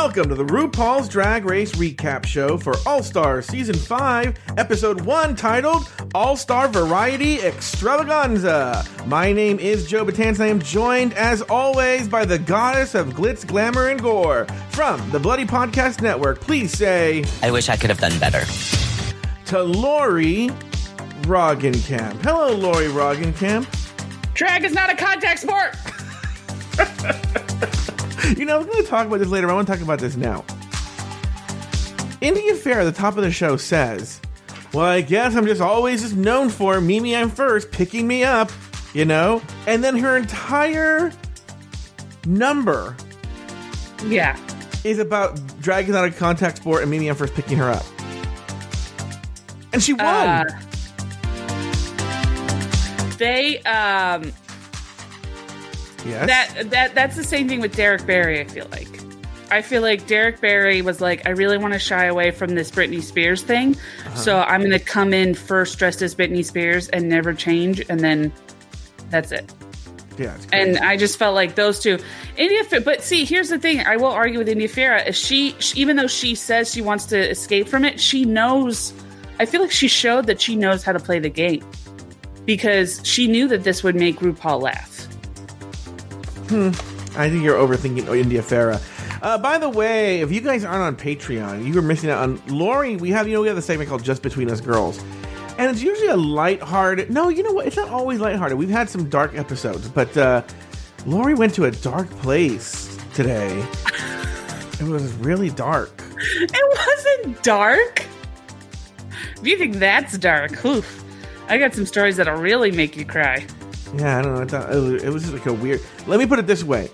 Welcome to the RuPaul's Drag Race recap show for All Star Season 5, Episode 1, titled All Star Variety Extravaganza. My name is Joe Betance, and I am joined, as always, by the goddess of glitz, glamour, and gore. From the Bloody Podcast Network, please say I wish I could have done better. to Lauri Roggenkamp. Hello, Lauri Roggenkamp. Drag is not a contact sport. You know, I was going to talk about this later. but I want to talk about this now. India Ferrah at the top of the show says, Well, I guess I'm just always just known for Mimi Imfurst picking me up, you know? And then her entire number Yeah. is about dragging out a contact sport and Mimi Imfurst picking her up. And she won. Uh, they um yes. that that that's the same thing with Derrick Barry, I feel like. I feel like Derrick Barry was like, I really want to shy away from this Britney Spears thing. Uh-huh. So I'm gonna come in first dressed as Britney Spears and never change and then that's it. yeah. And I just felt like those two, India. But see, here's the thing: I will argue with India Ferrah. Is she, she, even though she says she wants to escape from it, she knows. I feel like she showed that she knows how to play the game because she knew that this would make RuPaul laugh. I think you're overthinking India Ferrah. Uh, by the way, if you guys aren't on Patreon, you are missing out on Lauri. We have, you know, we have the segment called Just Between Us Girls. And it's usually a lighthearted. No, you know what? It's not always lighthearted. We've had some dark episodes, but uh, Lauri went to a dark place today. It was really dark. It wasn't dark. If you think that's dark, oof. I got some stories that'll really make you cry. Yeah, I don't know. It's not, it, was, it was just like a weird. Let me put it this way: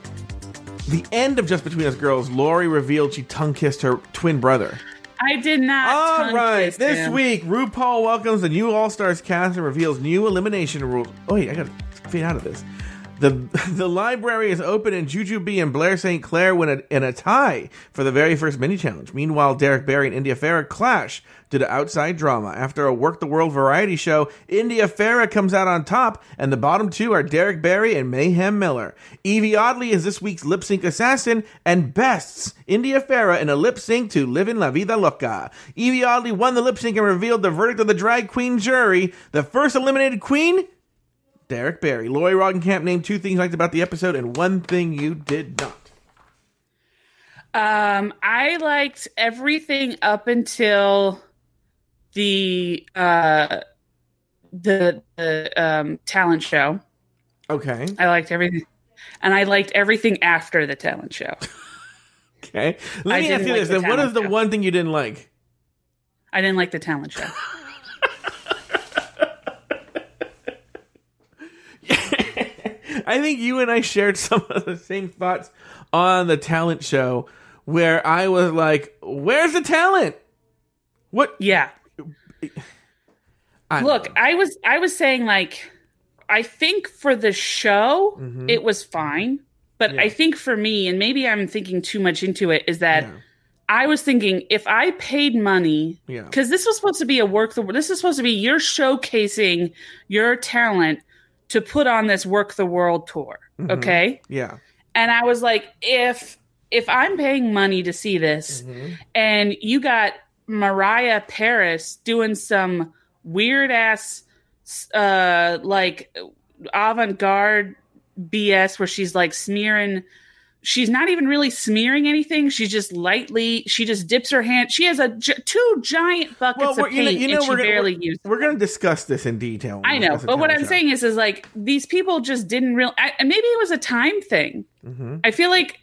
the end of Just Between Us Girls, Lauri revealed she tongue kissed her twin brother. I did not. All right, this him. week RuPaul welcomes the new All Stars cast and reveals new elimination rules. Oh wait, I gotta fade out of this. The the library is open and Jujubee and Blair St. Clair win a, in a tie for the very first mini challenge. Meanwhile, Derrick Barry and India Ferrah clash due to outside drama. After a Work the World variety show, India Ferrah comes out on top, and the bottom two are Derrick Barry and Mayhem Miller. Yvie Oddly is this week's lip sync assassin and bests India Ferrah in a lip sync to Livin' La Vida Loca. Yvie Oddly won the lip sync and revealed the verdict of the drag queen jury. The first eliminated queen Derrick Barry. Lauri Roggenkamp named two things you liked about the episode and one thing you did not. Um, I liked everything up until the uh the the um talent show. Okay. I liked everything, and I liked everything after the talent show. Okay. Let I me ask you like this the then. What is the show. one thing you didn't like? I didn't like the talent show. I think you and I shared some of the same thoughts on the talent show where I was like, where's the talent? What? Yeah. I Look, know. I was I was saying like I think for the show it was fine, but Mm-hmm. Yeah. I think for me and maybe I'm thinking too much into it is that Yeah. I was thinking if I paid money Yeah. because this was supposed to be a work the this is supposed to be you're showcasing your talent to put on this work the world tour, Mm-hmm. okay? Yeah. And I was like if if I'm paying money to see this Mm-hmm. and you got Mariah Paris doing some weird ass uh like avant-garde BS where she's like smearing she's not even really smearing anything she's just lightly she just dips her hand she has a two giant buckets we're- of you know- paint you know, and she gonna- barely uses We're going to discuss this in detail. I know, but what I'm saying is, is like these people just didn't real. I, maybe it was a time thing. Mhm. I feel like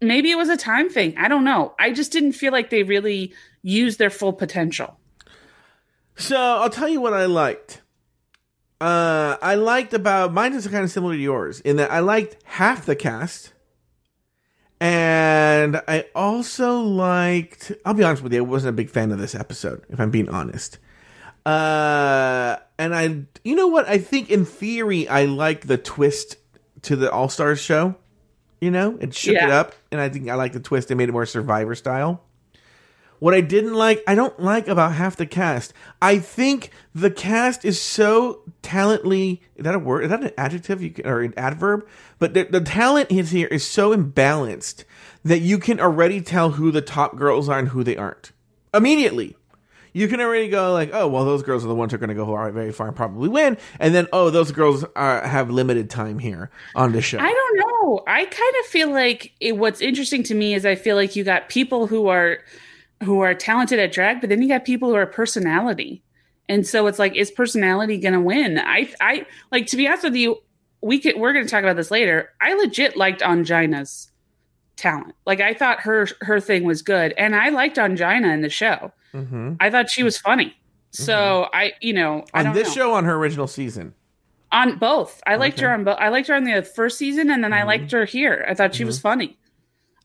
maybe it was a time thing. I don't know. I just didn't feel like they really used their full potential. So I'll tell you what I liked. Uh, I liked about mine is kind of similar to yours in that I liked half the cast, and I also liked. I'll be honest with you, I wasn't a big fan of this episode, if I'm being honest. Uh, and I, you know what? I think in theory, I like the twist to the All Stars show. You know, it shook it up, and I think I like the twist. They made it more Survivor style. What I didn't like, I don't like about half the cast. I think the cast is so talently. Is that a word? Is that an adjective can, or an adverb? But the, the talent is here is so imbalanced that you can already tell who the top girls are and who they aren't immediately. You can already go like, oh, well, those girls are the ones who are going to go very far and probably win, and then oh, those girls are, have limited time here on the show. I don't know. I kind of feel like it, what's interesting to me is I feel like you got people who are who are talented at drag, but then you got people who are personality, and so it's like, is personality going to win? I, I like to be honest with you. We could, we're going to talk about this later. I legit liked Ongina's talent. Like I thought her her thing was good, and I liked Ongina in the show. Mm-hmm. I thought she was funny. So mm-hmm. I, you know, I on this know. show on her original season. On both, I liked okay. her on both. I liked her on the first season, and then mm-hmm. I liked her here. I thought she was mm-hmm. funny.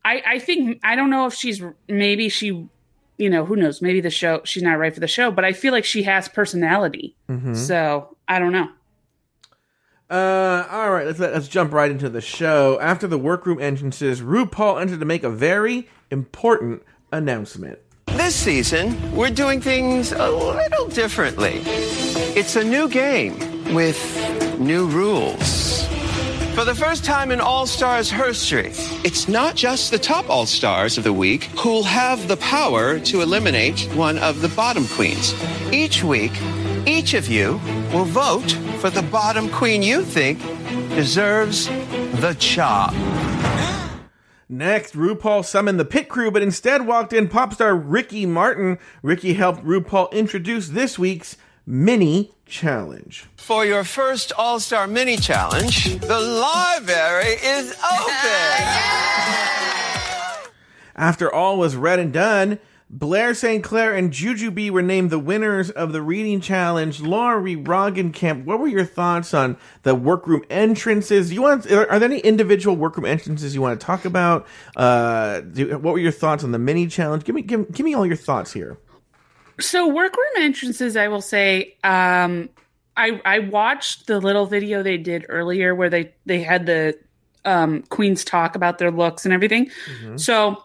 I, I think I don't know if she's maybe she, you know, who knows? Maybe the show she's not right for the show, but I feel like she has personality. Mm-hmm. So I don't know. Uh, all right, let's let's jump right into the show. After the workroom entrances, RuPaul entered to make a very important announcement. This season, we're doing things a little differently. It's a new game with new rules. For the first time in All Stars history, it's not just the top All Stars of the week who'll have the power to eliminate one of the bottom queens. Each week, each of you will vote for the bottom queen you think deserves the chop. Next, RuPaul summoned the pit crew, but instead walked in pop star Ricky Martin. Ricky helped RuPaul introduce this week's mini challenge. For your first All Star mini challenge, the library is open. After all was read and done, Blair St. Clair and Jujubee were named the winners of the reading challenge. Lauri Roggenkamp, what were your thoughts on the workroom entrances? Do you want? Are, are there any individual workroom entrances you want to talk about? Uh, do, what were your thoughts on the mini challenge? Give me, give, give me all your thoughts here. So workroom entrances, I will say, um, I I watched the little video they did earlier where they they had the um, queens talk about their looks and everything. Mm-hmm. So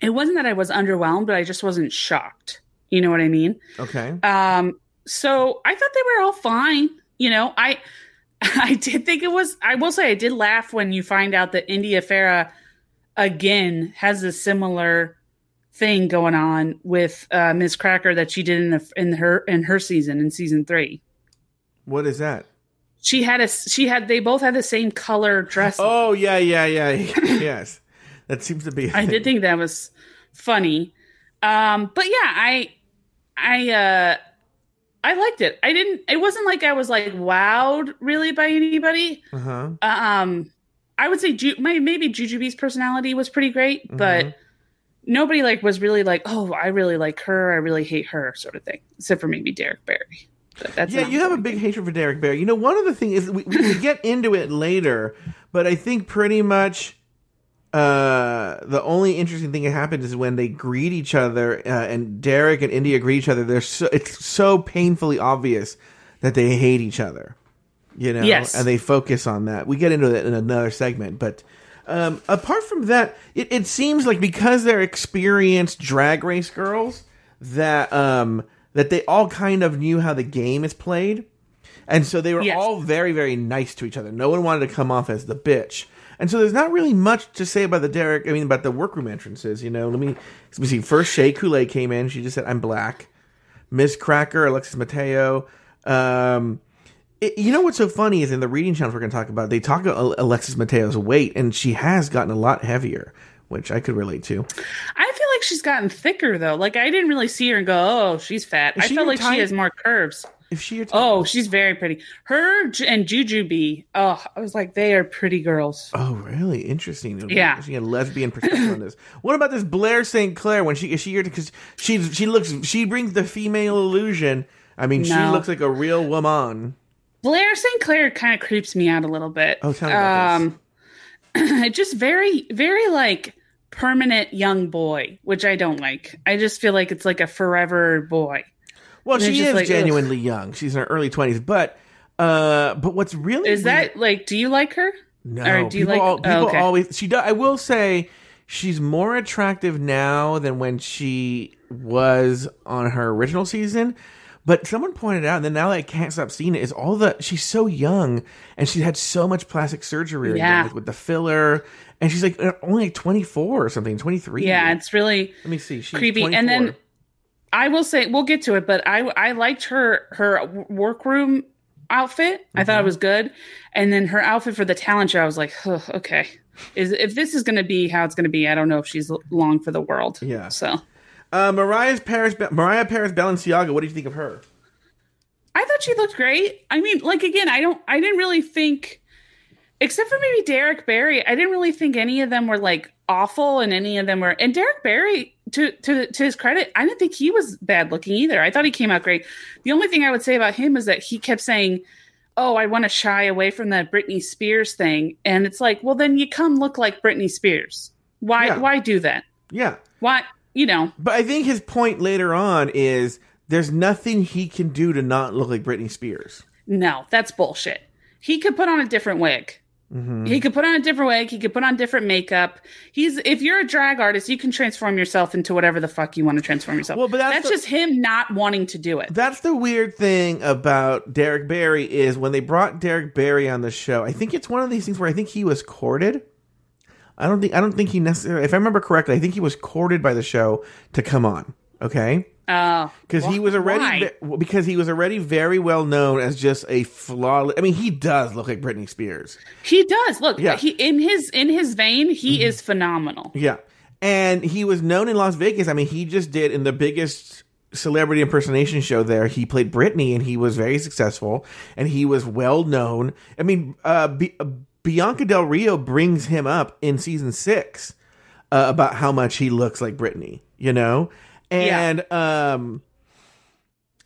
it wasn't that I was underwhelmed, but I just wasn't shocked. You know what I mean? Okay. Um, so I thought they were all fine. You know, I I did think it was I will say I did laugh when you find out that India Ferrah again has a similar thing going on with uh, Miz Cracker that she did in the in her in her season in season three. What is that? She had a she had they both had the same color dress. Oh yeah yeah yeah yes. That seems to be. I did think that was funny, um, but yeah, I, I, uh, I liked it. I didn't. It wasn't like I was like wowed really by anybody. Uh-huh. Um, I would say Ju- my, maybe Jujubee's personality was pretty great, mm-hmm. But nobody like was really like, oh, I really like her. I really hate her, sort of thing. Except for maybe Derrick Barry. yeah, you have a big hatred for Derrick Barry. You know, one of the things is we, we get into it later, but I think pretty much uh, the only interesting thing that happened is when they greet each other, uh, and Derrick and India greet each other. They're so, it's so painfully obvious that they hate each other, you know. Yes. and they focus on that. We get into that in another segment, but um, apart from that, it, it seems like because they're experienced drag race girls, that um, that they all kind of knew how the game is played, and so they were yes. all very very nice to each other. No one wanted to come off as the bitch. And so there's not really much to say about the Derrick. I mean, about the workroom entrances. You know, let me let me see. First, Shea Coulee came in. She just said, "I'm black." Miz Cracker, Alexis Mateo. Um, it, you know what's so funny is in the reading challenge we're going to talk about. They talk about Alexis Mateo's weight, and she has gotten a lot heavier, which I could relate to. I feel like she's gotten thicker though. Like I didn't really see her and go, "Oh, she's fat." Is I felt like type? she has more curves. If she oh, she's very pretty. Her and Jujubee. Oh, I was like, they are pretty girls. Oh, really? Interesting. Yeah, she had lesbian perspective on this. What about this Blair St. Clair? When she is she here because she she looks she brings the female illusion. I mean, no. she looks like a real woman. Blair St. Clair kind of creeps me out a little bit. Oh, tell me about um, this. just very, very like permanent young boy, which I don't like. I just feel like it's like a forever boy. Well, she is like, genuinely ugh. young. She's in her early twenties, but uh, but what's really is weird, that like? Do you like her? No, or do you like? All, people oh, okay. always she does. I will say she's more attractive now than when she was on her original season. But someone pointed out, and then now that I can't stop seeing it, is all the she's so young and she had so much plastic surgery Yeah. like with the filler, and she's like uh, only like twenty four or something, twenty three. Yeah, it's really let me see, she's creepy. And then I will say we'll get to it, but I I liked her her workroom outfit. I Mm-hmm. thought it was good, and then her outfit for the talent show. I was like, "Huh, okay, is if this is going to be how it's going to be, I don't know if she's long for the world. Yeah. So uh, Mariah's Paris, Mariah Paris Balenciaga. What do you think of her? I thought she looked great. I mean, like again, I don't, I didn't really think, except for maybe Derrick Barry, I didn't really think any of them were like awful, and any of them were. And Derrick Barry, to to to his credit, I didn't think he was bad looking either. I thought he came out great. The only thing I would say about him is that he kept saying, "Oh, I want to shy away from that Britney Spears thing," and it's like, well, then you come look like Britney Spears. Why? Yeah. Why do that? Yeah, Why? You know, but I think his point later on is there's nothing he can do to not look like Britney Spears. No, that's bullshit. He could put on a different wig. Mm-hmm. He could put on a different wig. He could put on different makeup. He's if you're a drag artist, you can transform yourself into whatever the fuck you want to transform yourself. Well, but that's the- just him not wanting to do it. That's the weird thing about Derrick Barry is when they brought Derrick Barry on the show. I think it's one of these things where I think he was courted. I don't think I don't think he necessarily. If I remember correctly, I think he was courted by the show to come on. Okay, Oh, because he was already ve- because he was already very well known as just a flawless. I mean, he does look like Britney Spears. He does look. Yeah. He in his in his vein, he is phenomenal. Yeah. And he was known in Las Vegas. I mean, he just did in the biggest celebrity impersonation show there. He played Britney and he was very successful and he was well known. I mean, uh, B- uh, Bianca Del Rio brings him up in season six uh, about how much he looks like Britney, you know? And, um,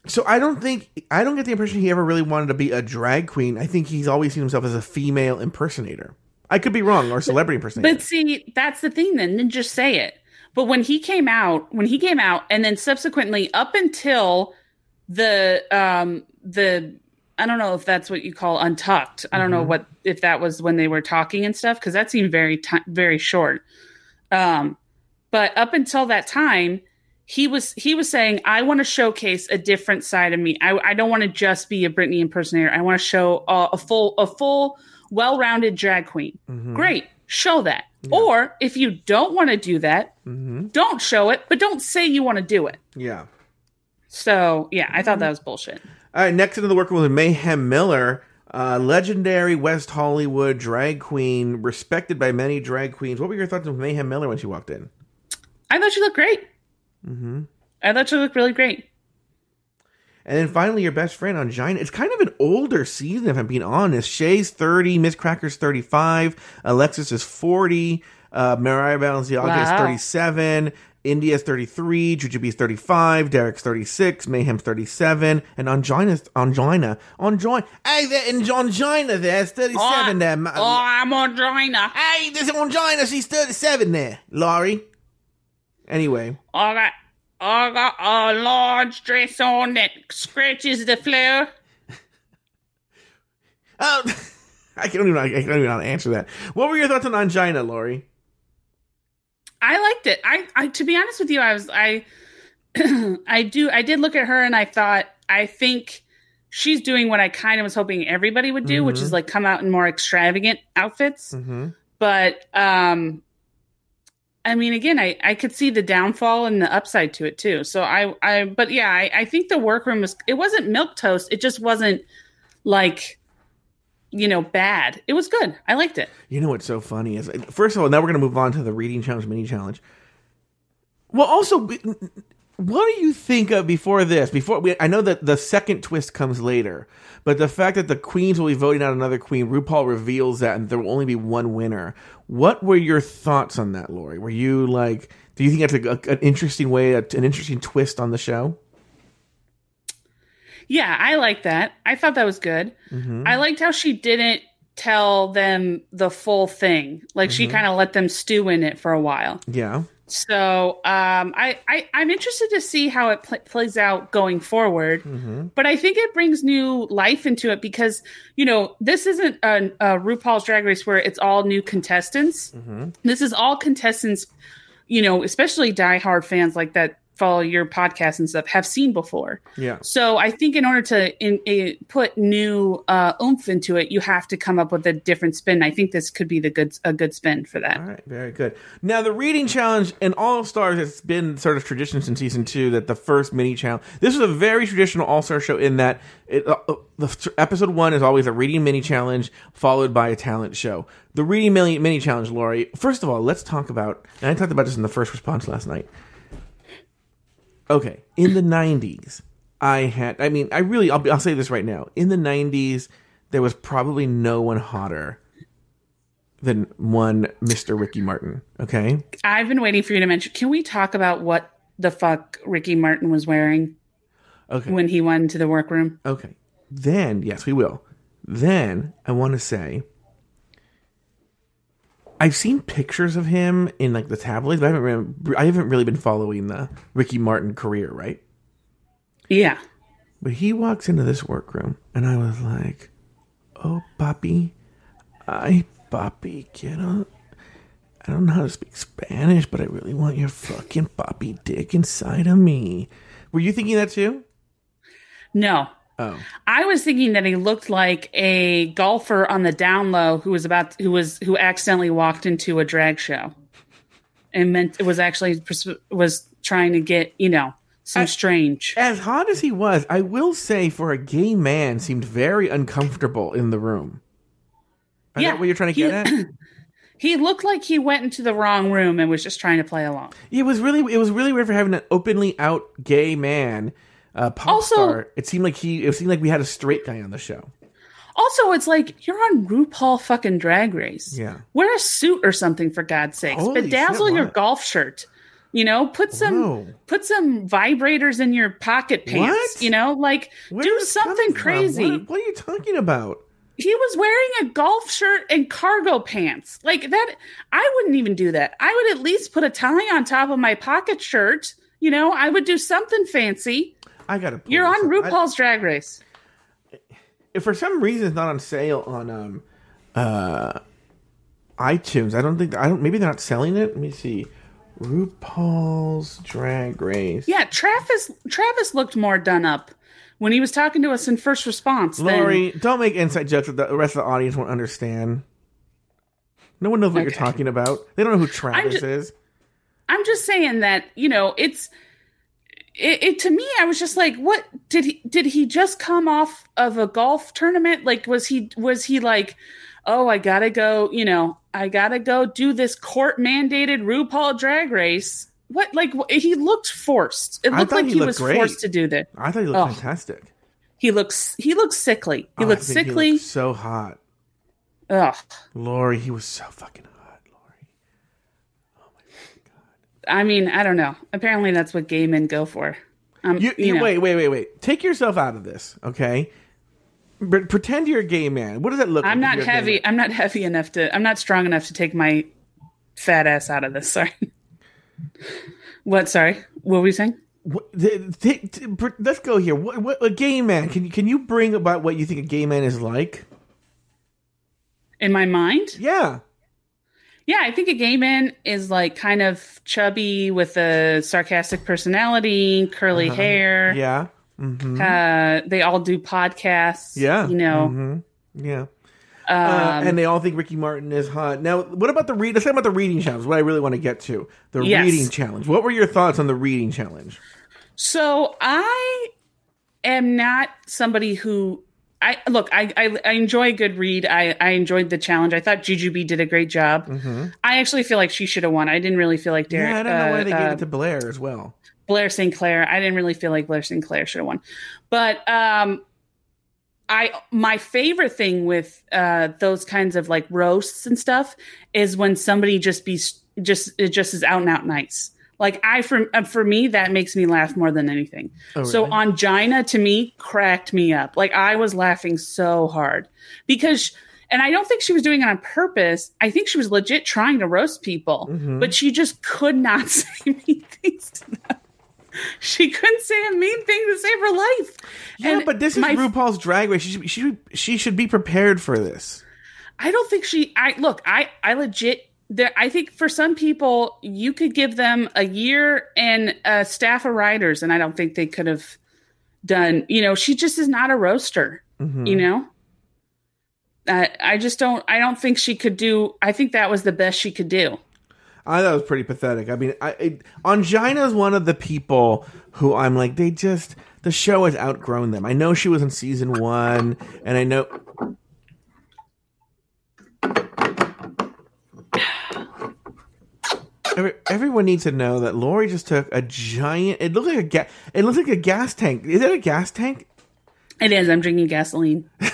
so I don't think I don't get the impression he ever really wanted to be a drag queen. I think he's always seen himself as a female impersonator. I could be wrong, or celebrity impersonator. But see, that's the thing. Then, then just say it. But when he came out, when he came out, and then subsequently up until the um the I don't know if that's what you call untucked. I don't know mm-hmm. what if that was when they were talking and stuff because that seemed very ti very short. Um, but up until that time, he was he was saying, "I want to showcase a different side of me. I, I don't want to just be a Britney impersonator. I want to show a, a full a full well-rounded drag queen. Mm-hmm. Great, show that. Or if you don't want to do that, mm-hmm. don't show it, but don't say you want to do it. yeah. So yeah, I thought that was bullshit. All right, next into the workroom was Mayhem Miller, uh, legendary West Hollywood drag queen, respected by many drag queens. What were your thoughts on Mayhem Miller when she walked in? I thought she looked great. Mm-hmm. I thought she looked really great. And then finally, your best friend Ongina. It's kind of an older season, if I'm being honest. Shay's 30, Miz Cracker's 35, Alexis is 40, uh, Mariah Balenciaga is 37, India's 33, Jujubee's 35, Derrick's 36, Mayhem's 37, and Angina's, Angina, Angina, hey, there, in Angina there's 37 there. ma- Oh, I'm Joanna. Hey, there's Angina, she's 37 there, Lauri. Anyway, I got, I got a large dress on that scratches the floor. oh, I can't even, I can't even know how to answer that. What were your thoughts on Angina, Lauri? I liked it. I, I to be honest with you, I was I I do I did look at her and I thought I think she's doing what I kind of was hoping everybody would do, which is like come out in more extravagant outfits. Mm-hmm. But um I mean again, I I could see the downfall and the upside to it too. So I I but yeah, I, I think the workroom was it wasn't milk toast. It just wasn't like you know bad. It was good. I liked it. You know what's so funny is, first of all, now we're going to move on to the reading challenge, mini challenge. Well, also, what do you think of before this? Before we, I know that the second twist comes later, but the fact that the queens will be voting out another queen, RuPaul reveals that, and there will only be one winner. What were your thoughts on that, Lauri? Were you like, do you think that's a, a- an interesting way, a, an interesting twist on the show? Yeah, I like that. I thought that was good. Mm-hmm. I liked how she didn't tell them the full thing. Like she Mm-hmm. kind of let them stew in it for a while. Yeah. So um, I, I I'm interested to see how it pl- plays out going forward. Mm-hmm. But I think it brings new life into it because you know this isn't a, a RuPaul's Drag Race where it's all new contestants. Mm-hmm. This is all contestants. You know, especially diehard fans like that follow your podcast and stuff have seen before. Yeah. So I think in order to in, in, put new uh, oomph into it, you have to come up with a different spin. I think this could be the good a good spin for that. All right, very good. Now the reading challenge in All Stars has been sort of tradition since season two that the first mini challenge. This is a very traditional All Star show in that it, uh, uh, the episode one is always a reading mini challenge followed by a talent show. The reading mini, mini challenge, Lauri. First of all, let's talk about. And I talked about this in the first response last night. Okay, in the '90s, I had. I mean, I really. I'll, I'll say this right now. In the '90s, there was probably no one hotter than one Mr. Ricky Martin. Okay. I've been waiting for you to mention. Can we talk about what the fuck Ricky Martin was wearing Okay. when he went into the workroom? Okay. Then, yes, we will. Then I want to say I've seen pictures of him in like the tabloids, but I haven't really, I haven't really been following the Ricky Martin career, right? Yeah. But he walks into this workroom and I was like, "Oh, Papi, I Papi, get up." I don't know how to speak Spanish, but I really want your fucking Papi dick inside of me. Were you thinking that too? No. Oh. I was thinking that he looked like a golfer on the down low who was about who was who accidentally walked into a drag show and meant it was actually was trying to get you know some I- strange. As hot as he was, I will say for a gay man seemed very uncomfortable in the room. Is Yeah, that what you're trying to he- get at? He looked like he went into the wrong room and was just trying to play along. it was really it was really weird for having an openly out gay man uh, pop Also- star. It seemed like he it seemed like we had a straight guy on the show. Also, it's like you're on RuPaul fucking Drag Race. Yeah. Wear a suit or something for God's sakes. Holy Bedazzle shit, your what? golf shirt. You know, put some Whoa. put some vibrators in your pocket pants. What? You know, like Where do is this coming something crazy. What, what are you talking about? He was wearing a golf shirt and cargo pants. Like that I wouldn't even do that. I would at least put a tie on top of my pocket shirt. You know, I would do something fancy. I gotta. You're on up. I- RuPaul's Drag Race. if for some reason it's not on sale on um uh iTunes. I don't think I don't maybe they're not selling it. Let me see. RuPaul's Drag Race. Yeah, Travis Travis looked more done up when he was talking to us in first response. than- Lauri, don't make inside jokes that the rest of the audience won't understand. No one knows what you're talking about. They don't know who Travis ju- is. I'm just saying that you know it's it, it to me. I was just like, what did he did he just come off of a golf tournament? Like, was he was he like, oh, I gotta go, you know, I gotta go do this court mandated RuPaul Drag Race. What like he looked forced. It looked like he he, looked was great. forced to do that. I thought he looked Oh. fantastic. He looks he looks sickly. He Oh, looks sickly. looked so hot. Ugh. Lauri, he was so fucking hot, Lauri. I mean, I don't know. Apparently, that's what gay men go for. Um, You, you you, wait, wait, wait, wait. Take yourself out of this, okay? But pretend you're a gay man. What does that look like? I'm if not you're a gay heavy. I'm not heavy enough to. I'm not strong enough to take my fat ass out of this. Sorry. what? Sorry. What were you saying? What- th- th- th- pr- let's go here. What, what a gay man? Can you can you bring about what you think a gay man is like? In my mind, Yeah. Yeah, I think a gay man is like kind of chubby with a sarcastic personality, curly hair. Uh-huh. Yeah. hmm Uh, they all do podcasts. Yeah. You know. hmm Yeah. Um, Uh, and they all think Ricky Martin is hot. Now, what about the read? Let's talk about the reading challenge. What I really want to get to the Yes. reading challenge. What were your thoughts on the reading challenge? So I am not somebody who I look. I I, I enjoy a good read. I I enjoyed the challenge. I thought Jujubee did a great job. I actually feel like she should have won. I didn't really feel like Derrick. Mm-hmm. yeah, I don't know why uh, they gave uh, it to Blair as well. Blair St. Clair. I didn't really feel like Blair St. Clair should have won. But um I my favorite thing with uh those kinds of like roasts and stuff is when somebody just be just it just is out and out nice. Like I for uh, for me that makes me laugh more than anything. Oh, So really? Ongina to me cracked me up. Like I was laughing so hard because And I don't think she was doing it on purpose. I think she was legit trying to roast people, Mm-hmm. but she just could not say mean things to them. She couldn't say a mean thing to save her life. Yeah, And but this is my- RuPaul's Drag Race. She should, she she should be prepared for this. I don't think she. I look. I I legit. There, I think for some people, you could give them a year and a staff of writers, and I don't think they could have done. You know, she just is not a roaster. Mm-hmm. You know, I I just don't. I don't think she could do. I think that was the best she could do. I thought it was pretty pathetic. I mean, I, it, Angina is one of the people who I'm like, they just the show has outgrown them. I know she was in season one, and I know. Every, everyone needs to know that Lauri just took a giant. It looked like a gas. It looks like a gas tank. Is that a gas tank? It is. I'm drinking gasoline.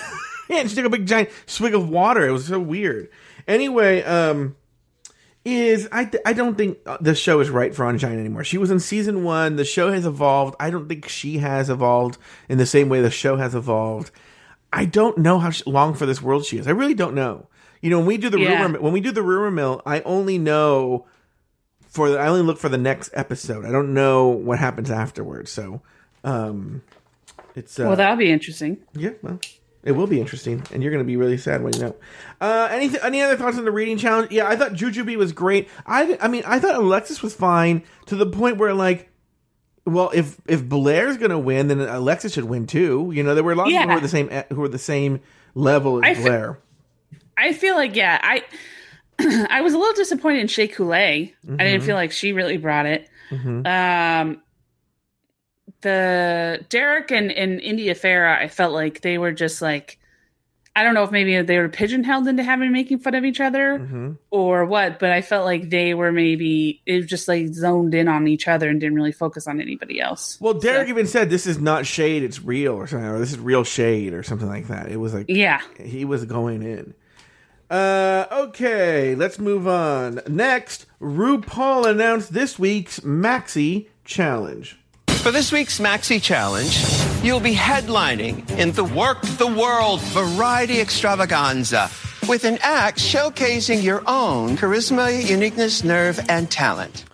Yeah, and she took a big giant swig of water. It was so weird. Anyway, um, is I I don't think the show is right for Angina anymore. She was in season one. The show has evolved. I don't think she has evolved in the same way the show has evolved. I don't know how long for this world she is. I really don't know. You know, when we do the Yeah. rumor when we do the rumor mill, I only know for the, I only look for the next episode. I don't know what happens afterwards. So, um, it's uh, well, that'll be interesting. yeah, well, it will be interesting, and you're going to be really sad when you know. Uh, anything? Any other thoughts on the reading challenge? Yeah, I thought Jujubee was great. I, I mean, I thought Alexis was fine to the point where like, well, if if Blair's going to win, then Alexis should win too. You know, there were a lot of people who were the same who were the same level I as fe- Blair. I feel like yeah, I I was a little disappointed in Shea Coulee. I Mm-hmm. didn't feel like she really brought it. Um, the Derrick and, and India Farah, I felt like they were just like I don't know if maybe they were pigeonholed into having making fun of each other Mm-hmm. or what, but I felt like they were maybe it was just like zoned in on each other and didn't really focus on anybody else. Well, Derrick So- even said this is not shade; it's real, or something, or this is real shade, or something like that. It was like yeah. he was going in. Uh, okay, let's move on. Next, RuPaul announced this week's Maxi Challenge. For this week's Maxi Challenge, you'll be headlining in the Work the World Variety Extravaganza with an act showcasing your own charisma, uniqueness, nerve, and talent.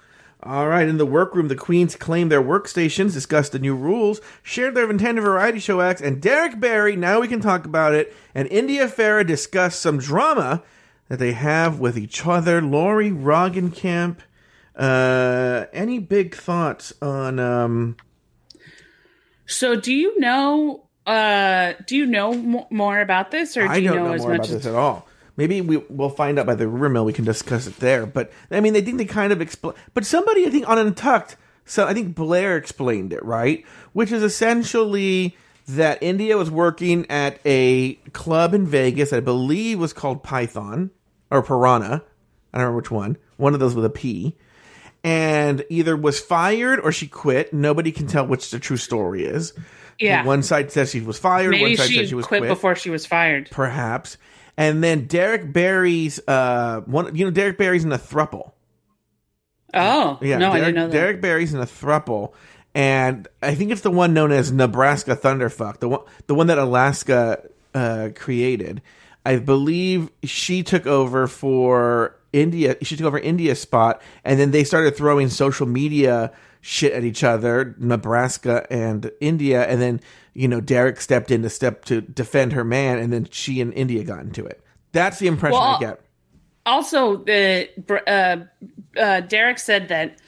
All right, in the workroom, the queens claimed their workstations, discussed the new rules, shared their intended variety show acts, and Derrick Barry, now we can talk about it, and India Ferrah discussed some drama that they have with each other. Lauri Roggenkamp, uh, any big thoughts on, um, So do you know uh do you know mo- more about this or do I you know, know, as much about as this at all. Maybe we we'll find out by the rumor mill. We can discuss it there. But I mean, they think they kind of explain. But somebody, I think, on Untucked, so I think Blair explained it right, which is essentially that India was working at a club in Vegas. I believe was called Python or Piranha. I don't remember which one. One of those with a P. And either was fired or she quit. Nobody can tell which the true story is. Yeah. One side says she was fired. maybe one side she, says she was quit, before she was fired. perhaps. And then Derrick Barry's uh one you know Derrick Barry's in a thruple. Oh, Yeah, no, Derrick, I didn't know that. Derrick Barry's in a thruple, and I think it's the one known as Nebraska Thunderfuck, the one the one that Alaska uh, created. I believe she took over for India. She took over India's spot, and then they started throwing social media shit at each other, Nebraska and India, and then you know Derrick stepped in to step to defend her man, and then she and India got into it. That's the impression I get. also, the uh, uh, Derrick said that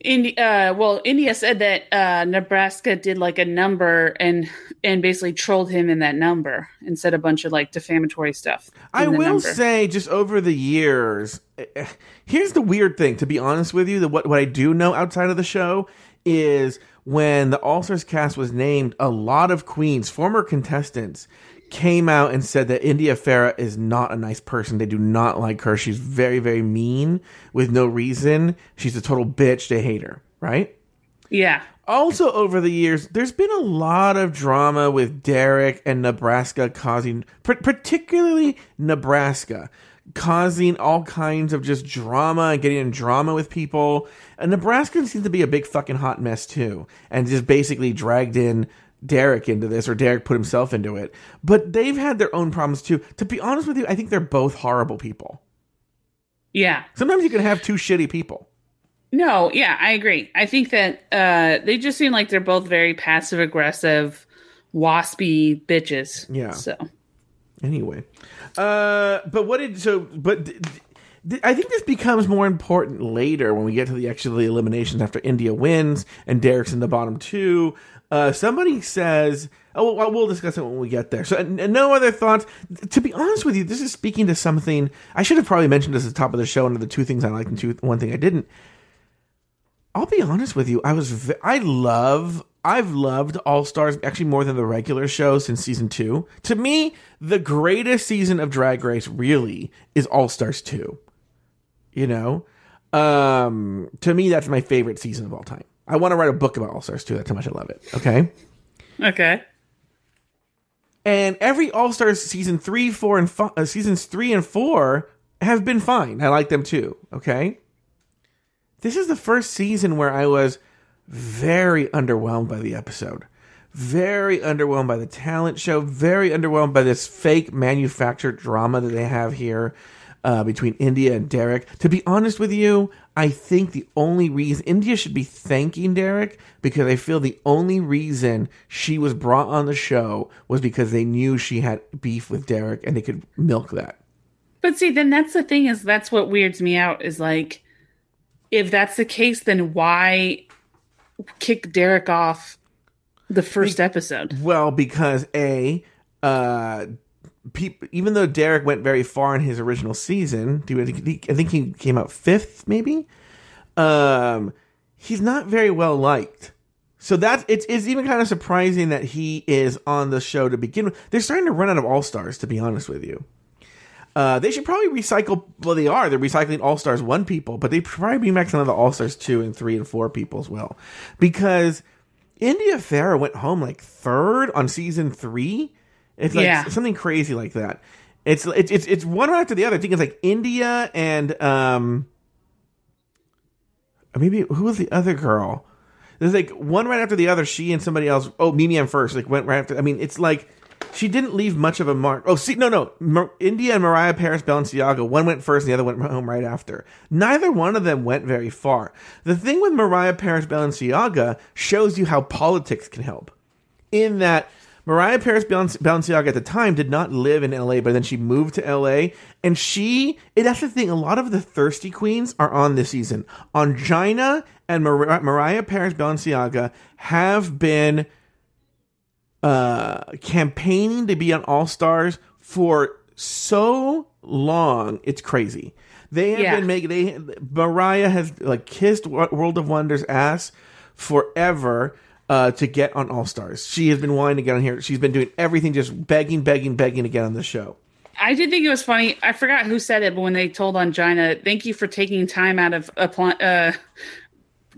India. Uh, well, India said that uh, Nebraska did like a number and and basically trolled him in that number and said a bunch of like defamatory stuff. I will number. say, just over the years, eh, here's the weird thing. To be honest with you, that what what I do know outside of the show is when the All Stars cast was named, a lot of queens, former contestants, came out and said that India Ferrah is not a nice person. They do not like her. She's very very mean with no reason. She's a total bitch. They hate her. Right Yeah, also over the years there's been a lot of drama with derrick and nebraska causing particularly nebraska causing all kinds of just drama and getting in drama with people and nebraska seems to be a big fucking hot mess too and just basically dragged in Derrick into this or Derrick put himself into it. But they've had their own problems too. To be honest with you, I think they're both horrible people. Yeah. Sometimes you can have two shitty people. No, yeah, I agree. I think that uh, they just seem like they're both very passive aggressive, waspy bitches. Yeah. So Anyway, uh, but what did so? But I think this becomes more important later when we get to the actually eliminations after India wins and Derrick's in the bottom two. Uh, somebody says, "Oh, well, we'll discuss it when we get there." So, and no other thoughts. To be honest with you, this is speaking to something I should have probably mentioned this at the top of the show. Under the two things I liked and two one thing I didn't. I'll be honest with you. I was v- I love I've loved All Stars actually more than the regular show since season two. To me, the greatest season of Drag Race really is All Stars two. You know, um, to me that's my favorite season of all time. I want to write a book about All Stars two. That's how much I love it. Okay. okay. And every All Stars season three, four, and fi- uh, seasons three and four have been fine. I like them too. Okay. This is the first season where I was very underwhelmed by the episode. Very underwhelmed by the talent show. Very underwhelmed by this fake manufactured drama that they have here uh, between India and Derrick. To be honest with you, I think the only reason India should be thanking Derrick because I feel the only reason she was brought on the show was because they knew she had beef with Derrick and they could milk that. But see, then that's the thing is that's what weirds me out is like, if that's the case, then why kick Derrick off the first episode? Well, because a uh, peop even though Derrick went very far in his original season, do you- I think he came out fifth, maybe. Um, he's not very well liked. So that's it's it's even kind of surprising that he is on the show to begin with. They're starting to run out of all stars, to be honest with you. Uh, they should probably recycle. Well, they are. They're recycling All Stars one people, but they probably bring back some of the All Stars two and three and four people as well, because India Ferrah went home like third on season three. It's like Yeah. something crazy like that. It's it's it's it's one right after the other. I think it's like India and um, maybe who was the other girl? There's like one right after the other. She and somebody else. Oh, Mimi Imfurst like went right after. I mean, it's like she didn't leave much of a mark. Oh, see, no, no. Mar- India and Mariah Paris Balenciaga. One went first, and the other went home right after. Neither one of them went very far. The thing with Mariah Paris Balenciaga shows you how politics can help. In that Mariah Paris Balenci- Balenciaga at the time did not live in LA, but then she moved to LA, and she. And that's the thing. A lot of the thirsty queens are on this season. Ongina and Mar- Mariah Paris Balenciaga have been uh, campaigning to be on All Stars for so long. It's crazy. They have Yeah. been making. They Mariah has like kissed Wo- World of Wonders ass forever. Uh, to get on All Stars, she has been wanting to get on here. She's been doing everything, just begging, begging, begging to get on the show. I did think it was funny. I forgot who said it, but when they told Ongina, thank you for taking time out of apply, uh,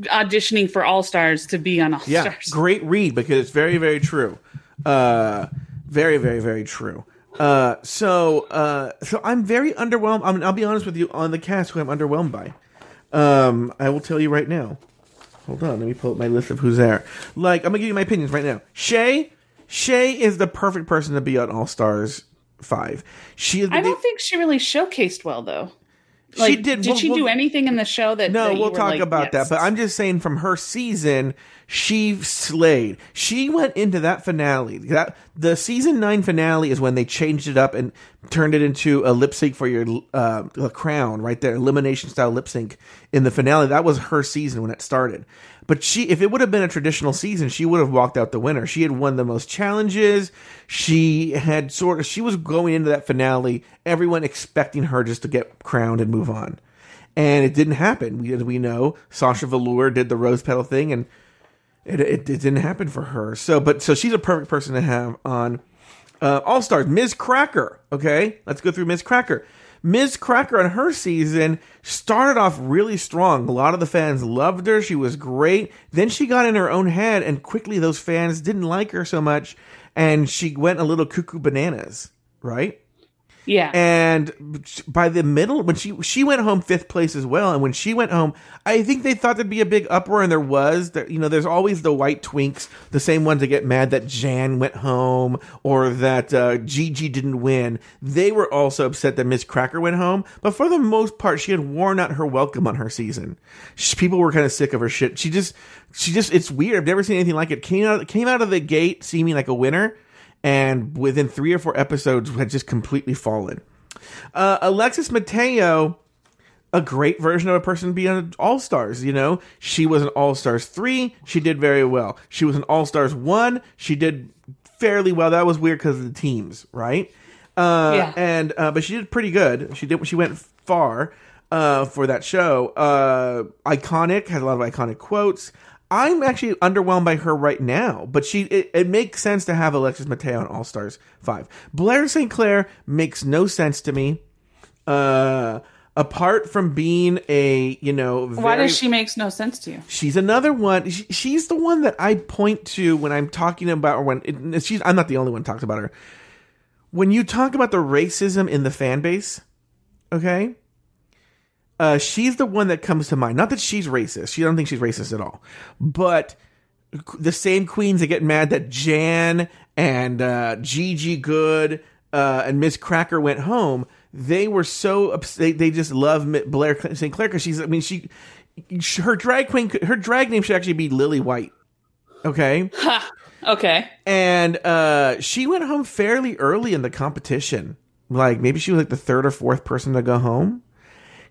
auditioning for All Stars to be on All Yeah, Stars. great read because it's very, very true. Uh, very, very, very true. Uh, so, uh, so I'm very underwhelmed. I mean, I'll be honest with you on the cast who I'm underwhelmed by. Um, I will tell you right now. Hold on, let me pull up my list of who's there. Like, I'm gonna give you my opinions right now. Shay, Shay is the perfect person to be on All Stars Five. She is. I don't think she really showcased well, though. She did. Did we'll- she we'll- do anything in the show that? No, that we'll talk like, about yes? that. But I'm just saying, from her season, she slayed. She went into that finale. That the season nine finale is when they changed it up and turned it into a lip sync for your uh, crown right there, elimination style lip sync in the finale. That was her season when it started. But she, if it would have been a traditional season, she would have walked out the winner. She had won the most challenges. She had sort of, she was going into that finale, everyone expecting her just to get crowned and move on and it didn't happen. We, as we know, Sasha Velour did the rose petal thing, and it, it, it didn't happen for her. So, but so she's a perfect person to have on uh, All Stars. Miz Cracker. Okay, let's go through Miz Cracker. Miz Cracker on her season started off really strong. A lot of the fans loved her. She was great. Then she got in her own head, and quickly those fans didn't like her so much, and she went a little cuckoo bananas. Right. Yeah. And by the middle, when she she went home fifth place as well, and when she went home, I think they thought there'd be a big uproar, and there was. There, you know, there's always the white twinks, the same ones that get mad that Jan went home or that uh, Gigi didn't win. They were also upset that Miz Cracker went home, but for the most part, she had worn out her welcome on her season. She, people were kind of sick of her shit. She just, she just, it's weird. I've never seen anything like it. Came out, came out of the gate seeming like a winner and within three or four episodes had just completely fallen. Uh, Alexis Mateo, a great version of a person being All Stars. You know, she was an All Stars three, she did very well. She was an All Stars one, she did fairly well. That was weird because of the teams, right? Uh, Yeah. And uh, but she did pretty good. She did. She went far uh, for that show. Uh, iconic has a lot of iconic quotes. I'm actually underwhelmed by her right now, but she it, it makes sense to have Alexis Mateo on All Stars five. Blair St. Clair makes no sense to me. Uh, apart from being a you know very, Why does she makes no sense to you? She's another one. She, she's the one that I point to when I'm talking about, or when it, she's. I'm not the only one talks about her. When you talk about the racism in the fan base, okay, uh, she's the one that comes to mind. Not that she's racist. She don't think she's racist at all, but the same queens that get mad that Jan and uh, Gigi Goode uh, and Miz Cracker went home. They were so ups- they, they just love Blair St. Clair because she's. I mean, she her drag queen her drag name should actually be Lily White. Okay, Ha. Okay. and uh, she went home fairly early in the competition. Like maybe she was like the third or fourth person to go home.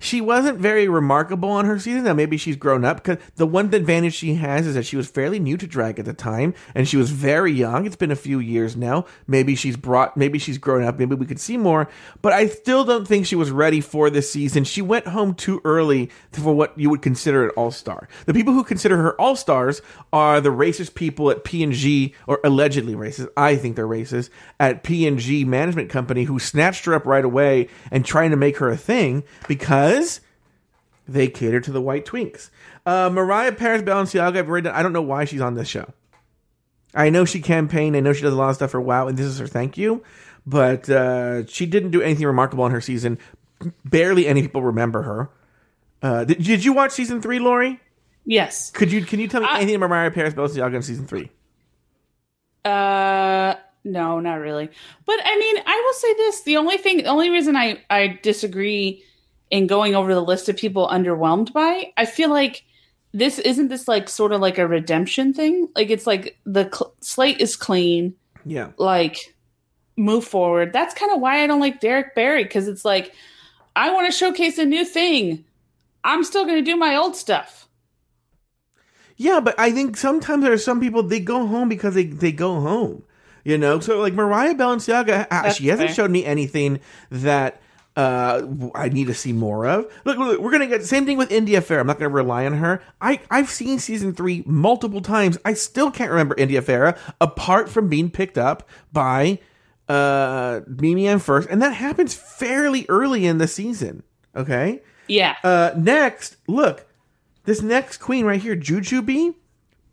She wasn't very remarkable on her season. Now maybe she's grown up because the one advantage she has is that she was fairly new to drag at the time, and she was very young. It's been a few years now. Maybe she's brought, maybe she's grown up. Maybe we could see more. But I still don't think she was ready for this season. She went home too early for what you would consider an all star. The people who consider her all stars are the racist people at P and G, or allegedly racist. I think they're racist at P and G management company who snatched her up right away and trying to make her a thing because they cater to the white twinks. Uh, Mariah Paris Balenciaga, I've read. I don't know why she's on this show. I know she campaigned. I know she does a lot of stuff for WoW, and this is her thank you. But uh, she didn't do anything remarkable in her season. Barely any people remember her. Uh, did, did you watch season three, Lauri? Yes. Could you can you tell me I- anything about Mariah Paris Balenciaga in season three? Uh no, not really. But I mean, I will say this, the only thing the only reason I I disagree in going over the list of people underwhelmed by, I feel like this isn't this like sort of like a redemption thing. Like it's like the cl- slate is clean, Yeah, like move forward. That's kind of why I don't like Derrick Barry cuz it's like I want to showcase a new thing. I'm still going to do my old stuff. yeah, but I think sometimes there are some people they go home because they they go home. You know, so like Mariah Balenciaga, uh, That's she hasn't fair. showed me anything that uh I need to see more of. Look, look we're gonna get same thing with India Ferrah. I'm not gonna rely on her. I I've seen season three multiple times. I still can't remember India Ferrah apart from being picked up by uh Mimi Imfurst, and that happens fairly early in the season. Okay. Yeah. Uh, next, look, this next queen right here, Jujubee,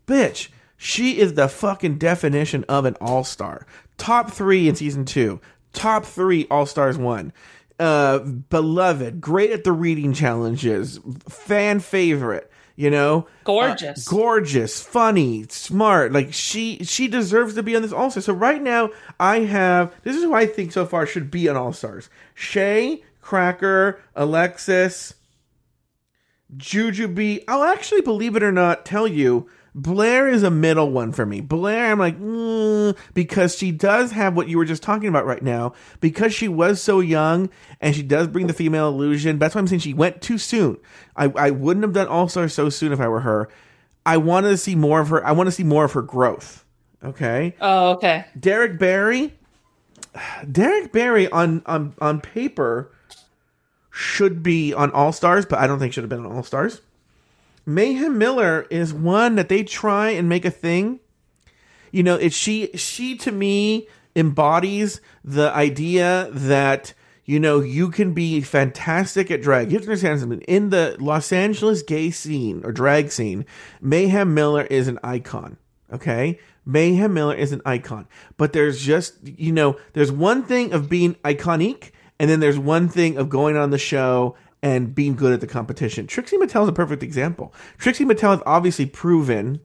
bitch, she is the fucking definition of an all star. Top three in season two, top three all stars one. Uh, beloved, great at the reading challenges, fan favorite. You know, Gorgeous. Uh, gorgeous, funny, smart. Like she, she deserves to be on this all star. So right now, I have this is who I think so far should be on all stars: Shea, Cracker, Alexis, Jujubee. I'll actually, believe it or not, tell you Blair is a middle one for me. Blair, I'm like, mm, because she does have what you were just talking about right now. Because she was so young and she does bring the female illusion. That's why I'm saying she went too soon. I, I wouldn't have done All Star so soon if I were her. I wanted to see more of her. I want to see more of her growth. Okay. oh, okay. Derrick Barry. Derrick Barry on on on paper should be on All Stars, but I don't think should have been on All Stars. Mayhem Miller is one that they try and make a thing. You know, it's she she to me embodies the idea that you know you can be fantastic at drag. You have to understand something. In the Los Angeles gay scene or drag scene, Mayhem Miller is an icon. Okay? Mayhem Miller is an icon. But there's just, you know, there's one thing of being iconic and then there's one thing of going on the show and being good at the competition. Trixie Mattel is a perfect example. Trixie Mattel has obviously proven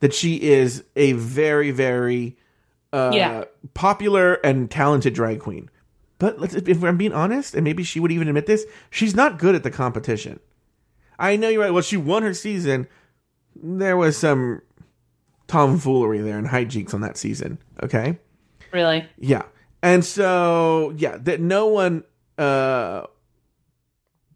that she is a very, very uh, Yeah. popular and talented drag queen. But let's, if I'm being honest, and maybe she would even admit this, she's not good at the competition. I know you're right. Well, she won her season. There was some tomfoolery there and hijinks on that season. Okay. Really? Yeah. And so, yeah, that no one, uh,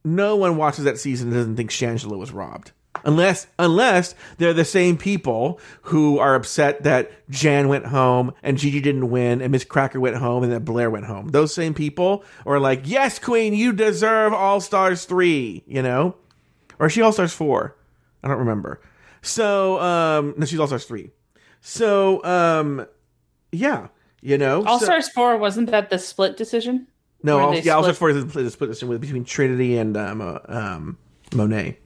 no one watches that season and doesn't think Shangela was robbed. Unless, unless they're the same people who are upset that Jan went home and Gigi didn't win and Miz Cracker went home and that Blair went home. Those same people are like, yes, Queen, you deserve All Stars 3, you know? Or is she All Stars 4? I don't remember. So, um, no, she's All Stars 3. So, um, yeah, you know? All so- Stars 4, wasn't that the split decision? No, they yeah, also split- for the split, the split decision with between Trinity and um, uh, um, Monet.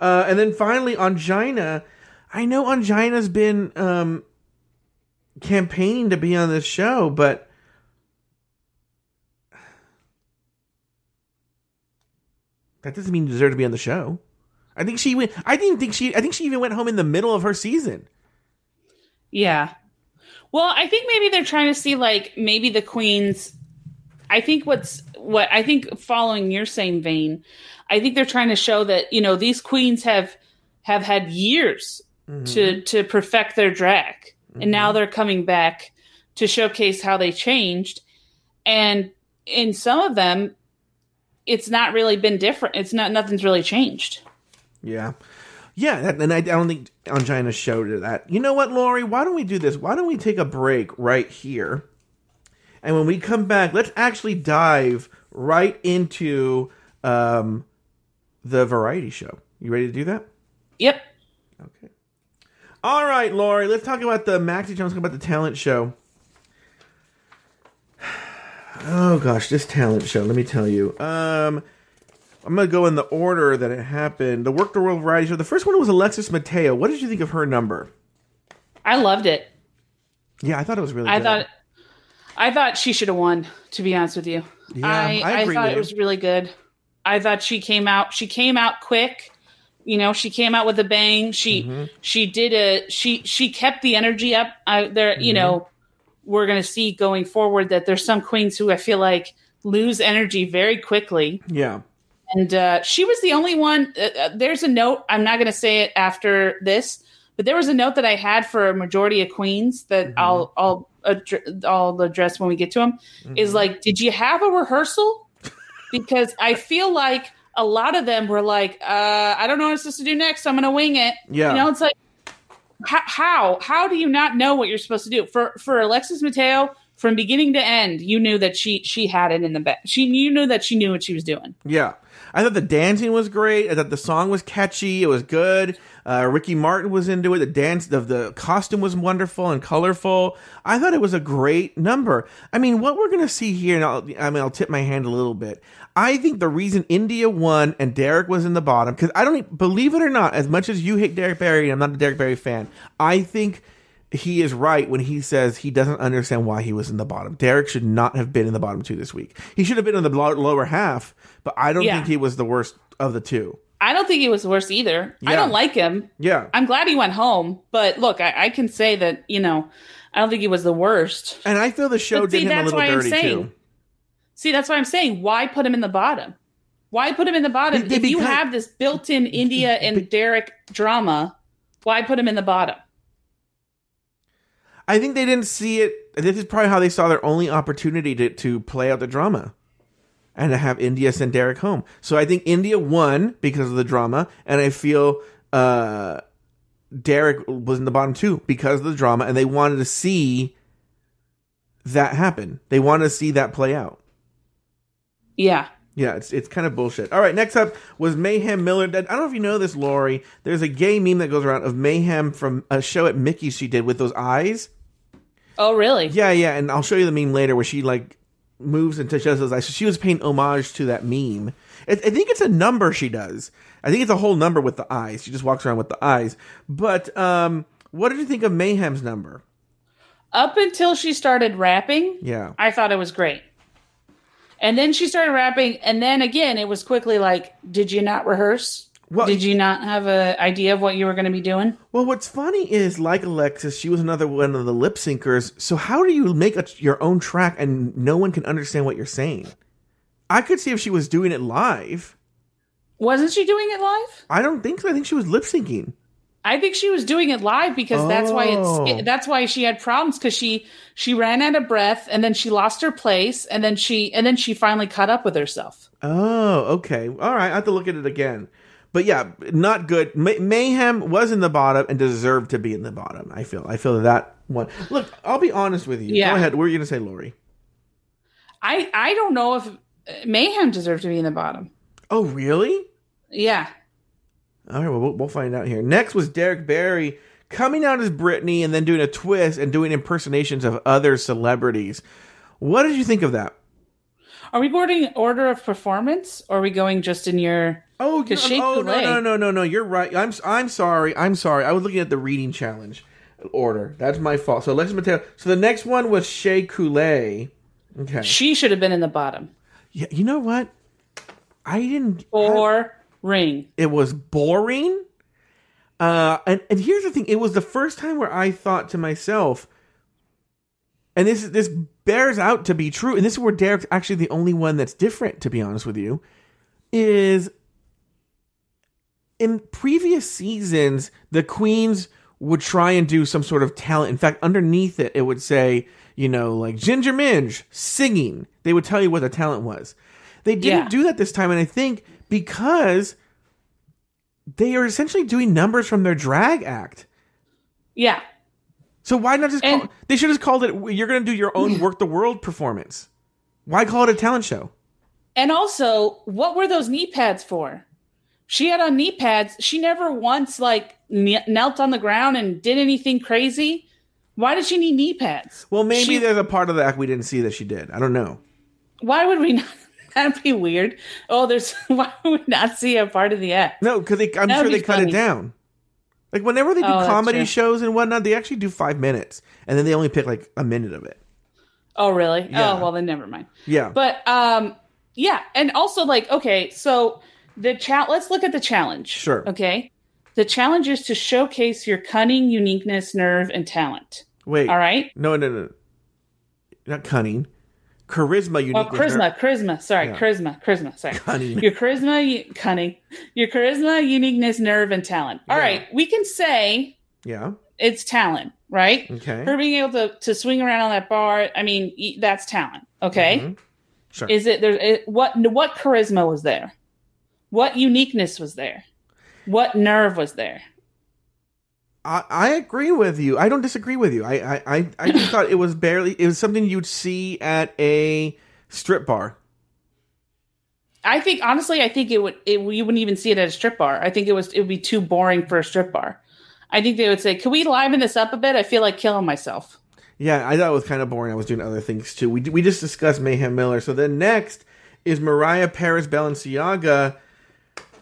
Uh, and then finally, Ongina. I know Ongina's been um, campaigning to be on this show, but that doesn't mean you deserve to be on the show. I think she went. I didn't think she. I think she even went home in the middle of her season. Yeah. Well, I think maybe they're trying to see like maybe the queens. I think what's what I think following your same vein, I think they're trying to show that you know these queens have have had years mm-hmm. to to perfect their drag, and now mm-hmm. they're coming back to showcase how they changed, and in some of them, it's not really been different. It's not nothing's really changed. Yeah. Yeah, and I, don't think Ongina showed that. You know what, Lauri? Why don't we do this? Why don't we take a break right here? And when we come back, let's actually dive right into um, the variety show. You ready to do that? Yep. Okay. All right, Lauri, let's talk about the Maxi Jones, talk about the talent show. Oh gosh, this talent show, let me tell you. Um I'm gonna go in the order that it happened. The Work the World Variety Show. The first one was Alexis Mateo. What did you think of her number? I loved it. Yeah, I thought it was really I good. thought I thought she should have won, to be honest with you. Yeah, I, I I, thought it you. was really good. I thought she came out she came out quick. You know, she came out with a bang. She Mm-hmm. she did a she she kept the energy up. I there you Mm-hmm. know, we're gonna see going forward that there's some queens who I feel like lose energy very quickly. Yeah. And uh, she was the only one. Uh, uh, there's a note. I'm not going to say it after this, but there was a note that I had for a majority of queens that Mm-hmm. I'll I'll I'll address when we get to them. Mm-hmm. Is like, did you have a rehearsal? Because I feel like a lot of them were like, uh, I don't know what I'm supposed to do next. I'm going to wing it. Yeah. You know, it's like how, how how do you not know what you're supposed to do for for Alexis Mateo? From beginning to end, you knew that she she had it in the back. She you knew that she knew what she was doing. Yeah. I thought the dancing was great. I thought the song was catchy. It was good. Uh, Ricky Martin was into it. The dance, the, the costume was wonderful and colorful. I thought it was a great number. I mean, what we're going to see here, and I'll, I mean, I'll tip my hand a little bit. I think the reason India won and Derrick was in the bottom, because I don't believe it or not, as much as you hate Derrick Barry, and I'm not a Derrick Barry fan, I think he is right when he says he doesn't understand why he was in the bottom. Derrick should not have been in the bottom two this week. He should have been in the lower half, but I don't Yeah. think he was the worst of the two. I don't think he was worse either. I don't like him. Yeah. I'm glad he went home, but look, I, I can say that you know, I don't think he was the worst. And I feel the show But see, did him a little dirty saying- too. See, that's why I'm saying why put him in the bottom. Why put him in the bottom Be- if you because- have this built-in India and Derrick drama? Why put him in the bottom? I think they didn't see it. This is probably how they saw their only opportunity to, to play out the drama and to have India send Derrick home. So I think India won because of the drama, and I feel uh, Derrick was in the bottom too because of the drama, and they wanted to see that happen. They wanted to see that play out. Yeah. Yeah, it's it's kind of bullshit. All right, next up was Mayhem Miller. I don't know if you know this, Lauri. There's a gay meme that goes around of Mayhem from a show at Mickey's she did with those eyes. Oh, really? Yeah, yeah, and I'll show you the meme later where she like moves and touches those eyes. So she was paying homage to that meme. It, I think it's a number she does. I think it's a whole number with the eyes. She just walks around with the eyes. But um, what did you think of Mayhem's number? Up until she started rapping, Yeah, I thought it was great. And then she started rapping, and then again, it was quickly like, "Did you not rehearse? Well- Did you not have an idea of what you were going to be doing?" Well, what's funny is, like Alexis, she was another one of the lip syncers. So how do you make a, your own track and no one can understand what you're saying? I could see if she was doing it live. Wasn't she doing it live? I don't think so. I think she was lip syncing. I think she was doing it live because that's why Oh. it's that's why she had problems because she she ran out of breath and then she lost her place and then she and then she finally caught up with herself. Oh, okay. All right. I have to look at it again. But yeah, not good. May- Mayhem was in the bottom and deserved to be in the bottom. I feel. I feel that one. Look, I'll be honest with you. Yeah. Go ahead. What were you going to say, Lauri? I I don't know if uh, Mayhem deserved to be in the bottom. Oh, really? Yeah. All right. Well, we'll, we'll find out here. Next was Derrick Barry coming out as Britney and then doing a twist and doing impersonations of other celebrities. What did you think of that? Are we going order of performance or are we going just in your Oh, Because you- Shea oh no, no, no, no, no. You're right. I'm I'm sorry. I'm sorry. I was looking at the reading challenge order. That's my fault. So Alexis Mateo. So the next one was Shea Coulee. Okay. she should have been in the bottom. Yeah, you know what? I didn't. Or ring. it was boring. Uh, and and here's the thing: it was the first time where I thought to myself, and this this bears out to be true, and this is where Derrick's actually the only one that's different. To be honest with you, is in previous seasons the queens would try and do some sort of talent. In fact, underneath it, it would say, you know, like Ginger Minj singing. They would tell you what the talent was. They didn't Yeah. do that this time, and I think because they are essentially doing numbers from their drag act. Yeah. So why not just call? And- they should have called it. You're going to do your own work the world performance. Why call it a talent show? And also, what were those knee pads for? She had on knee pads. She never once like knelt on the ground and did anything crazy. Why did she need knee pads? Well, maybe She- there's a part of the act we didn't see that she did. I don't know. Why would we not? That'd be weird. Oh, there's why would we not see a part of the act? No, because I'm That sure they be cut it down. Like whenever they do Oh, comedy shows and whatnot, they actually do five minutes, and then they only pick like a minute of it. Oh, really? Yeah. Oh, well then never mind. Yeah, But um, yeah, and also like okay, so the chat. Let's look at the challenge. Sure. Okay. The challenge is to showcase your cunning, uniqueness, nerve, and talent. wait. All right. No, no, no. Not cunning, charisma, Oh, uniqueness. charisma, charisma. Sorry, Yeah. charisma, charisma. Sorry. Cunning. Your charisma, you, cunning. Your charisma, uniqueness, nerve, and talent. All Yeah. right, we can say Yeah. it's talent, right? Okay. Her being able to to swing around on that bar. I mean, that's talent. Okay. Mhm. Sure. Is it there? What what charisma was there? What uniqueness was there? What nerve was there? I, I agree with you. I don't disagree with you. I, I, I, I just thought it was barely. It was something you'd see at a strip bar. I think honestly, I think it would. It, you wouldn't even see it at a strip bar. I think it was. It would be too boring for a strip bar. I think they would say, "Can we liven this up a bit?" I feel like killing myself. Yeah, I thought it was kind of boring. I was doing other things too. We we just discussed Mayhem Miller. So then next is Mariah Paris Balenciaga.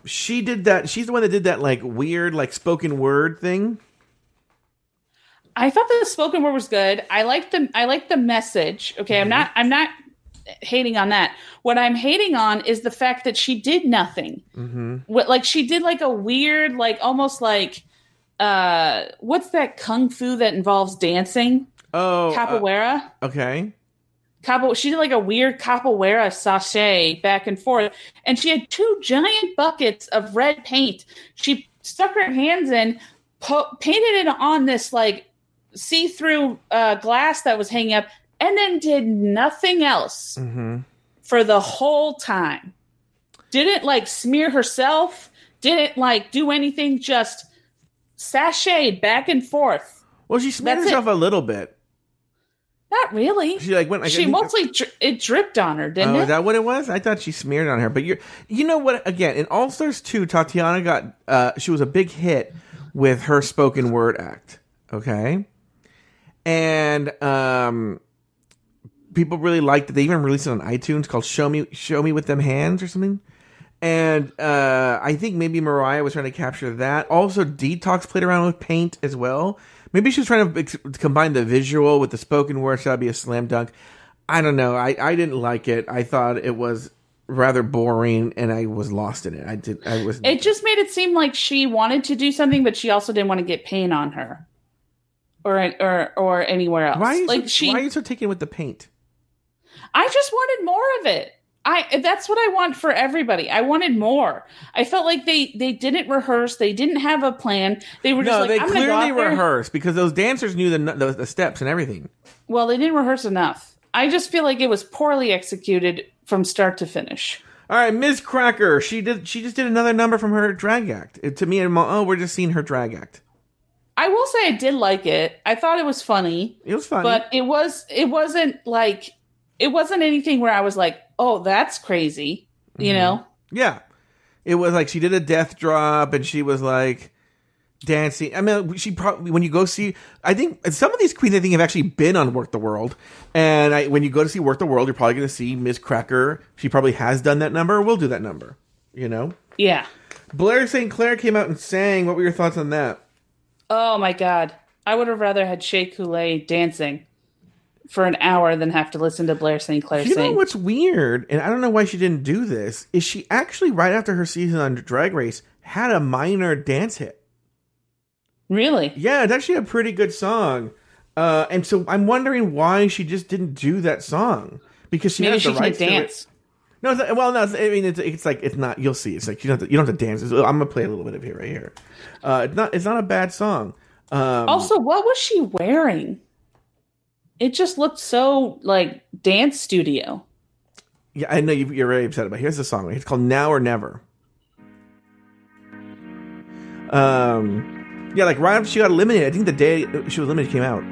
She did that. She's the one that did that like weird like spoken word thing. I thought the spoken word was good. I like the I like the message. Okay, I'm not I'm not hating on that. What I'm hating on is the fact that she did nothing. Mm-hmm. What like she did like a weird like almost like uh what's that kung fu that involves dancing? Oh, uh, Capoeira. okay. Capo, she did like a weird capoeira sachet back and forth, and she had two giant buckets of red paint. She stuck her hands in, po- painted it on this like see-through uh, glass that was hanging up, and then did nothing else Mm-hmm. for the whole time. Didn't like smear herself. Didn't like do anything. Just sashayed back and forth. Well, she smeared That's it. herself a little bit. Not really. She like went. Like, she mostly dri- it dripped on her, didn't Oh, it? is that what it was? I thought she smeared on her. But you're, you know what? Again, in All Stars 2, Tatianna got, uh, she was a big hit with her spoken word act. Okay. And, um, people really liked it. They even released it on iTunes called Show Me, Show Me with Them Hands or something. And, uh, I think maybe Mariah was trying to capture that. Also, Detox played around with paint as well. Maybe she was trying to ex- combine the visual with the spoken word, so that'd be a slam dunk. I don't know. I, I didn't like it. I thought it was rather boring, and I was lost in it. I did. I was. It just made it seem like she wanted to do something, but she also didn't want to get paint on her, or or or anywhere else. why are you like so, she, why are you so taken with the paint? I just wanted more of it. I that's what I want for everybody. I wanted more. I felt like they they didn't rehearse. They didn't have a plan. They were just No, like, they I'm gonna go clearly rehearsed because those dancers knew the, the the steps and everything. Well, they didn't rehearse enough. I just feel like it was poorly executed from start to finish. All right, Miz Cracker. She did. She just did another number from her drag act. It, to me, I'm, oh, we're just seeing her drag act. I will say I did like it. I thought it was funny, It was funny. but it was it wasn't like it wasn't anything where I was like, "Oh, that's crazy." Mm-hmm. You know? Yeah. It was like she did a death drop and she was like dancing. I mean, she probably, when you go see, I think some of these queens I think have actually been on Work the World. And I, when you go to see Work the World, you're probably going to see Miz Cracker. She probably has done that number or will do that number, you know? Yeah. Blair St. Clair came out and sang. What were your thoughts on that? Oh my god. I would have rather had Shea Coulee dancing for an hour than have to listen to Blair St. Clair You know what's weird, and I don't know why she didn't do this, is she actually, right after her season on Drag Race, had a minor dance hit. really? Yeah, it's actually a pretty good song. Uh, and so I'm wondering why she just didn't do that song because she Maybe has she the right rights to it. dance. No, it's not, well, no. It's, I mean, it's, it's like it's not. You'll see. It's like you don't have to, you don't have to dance. It's- I'm gonna play a little bit of it right here. Uh, it's not. It's not a bad song. Um, Also, what was she wearing? It just looked so like dance studio. yeah, I know you, you're very upset about. it. Here's the song. It's called "Now or Never." Um, yeah, like right after she got eliminated. I think the day she was eliminated came out.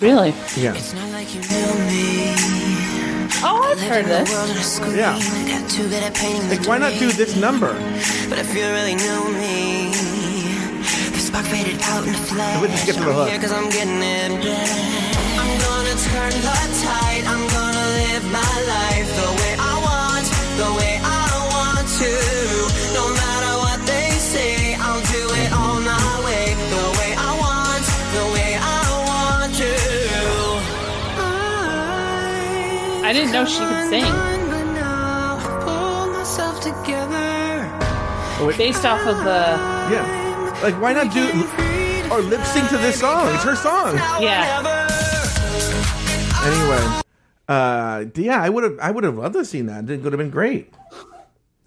Really? Yeah, It's not like you knew me. Oh, I've heard this. the world on a screen. Yeah. Got too good at painting the like why not do this number? But if you really knew me, the spark faded out in the flash. Let's just get to the hook. Turn the tide. I'm gonna live my life the way I want, the way I want to. No matter what they say, I'll do it all my way, the way I want, the way I want to. I didn't know she could sing. But now I pull myself together. Oh, based off of the Yeah, like why not do or lip sync to this song? It's her song. Yeah. Anyway, uh, yeah, I would have, I would have loved to have seen that. It would have been great.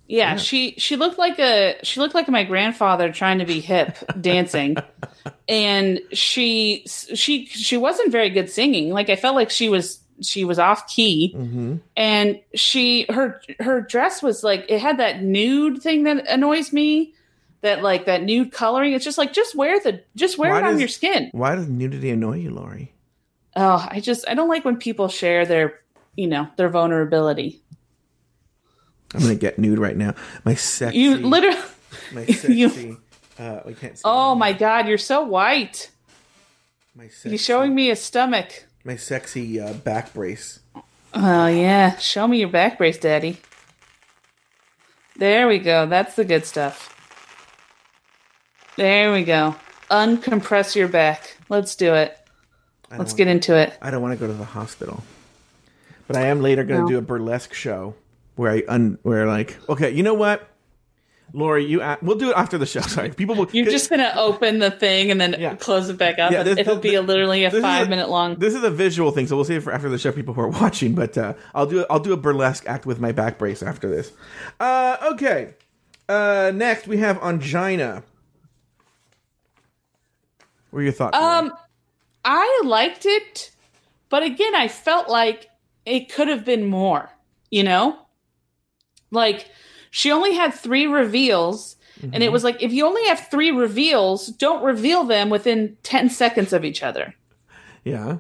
yeah, she she looked like a she looked like my grandfather trying to be hip dancing. And she she she wasn't very good singing. Like I felt like she was she was off key. Mm-hmm. And she her her dress was like it had that nude thing that annoys me. That like that nude coloring. It's just like just wear the just wear Why it on does- your skin. Why does nudity annoy you, Lauri? Oh, I just I don't like when people share their you know their vulnerability. I'm gonna get nude right now. My sexy, You literally. my you- sexy. uh, we can't see. Oh my god, you're so white. my sexy, You're showing me a stomach. my sexy uh, back brace. Oh yeah, show me your back brace, daddy. There we go. That's the good stuff. There we go. Uncompress your back. Let's do it. Let's get into it. I don't want to go to the hospital, but I am later going to No. do a burlesque show where I un where like okay, you know what, Lauri, you a- we'll do it after the show. Sorry, people will. You're just gonna open the thing and then Yeah. close it back up. Yeah, this- It'll be a, literally a this is five minute long. This is a visual thing, so we'll see it for after the show. People who are watching, but uh, I'll do I'll do a burlesque act with my back brace after this. Uh, okay. Uh, next we have Ongina. What are your thoughts? Lori? Um, I liked it, but again, I felt like it could have been more. You know, like she only had three reveals, and it mm-hmm. was like if you only have three reveals, don't reveal them within ten seconds of each other. yeah.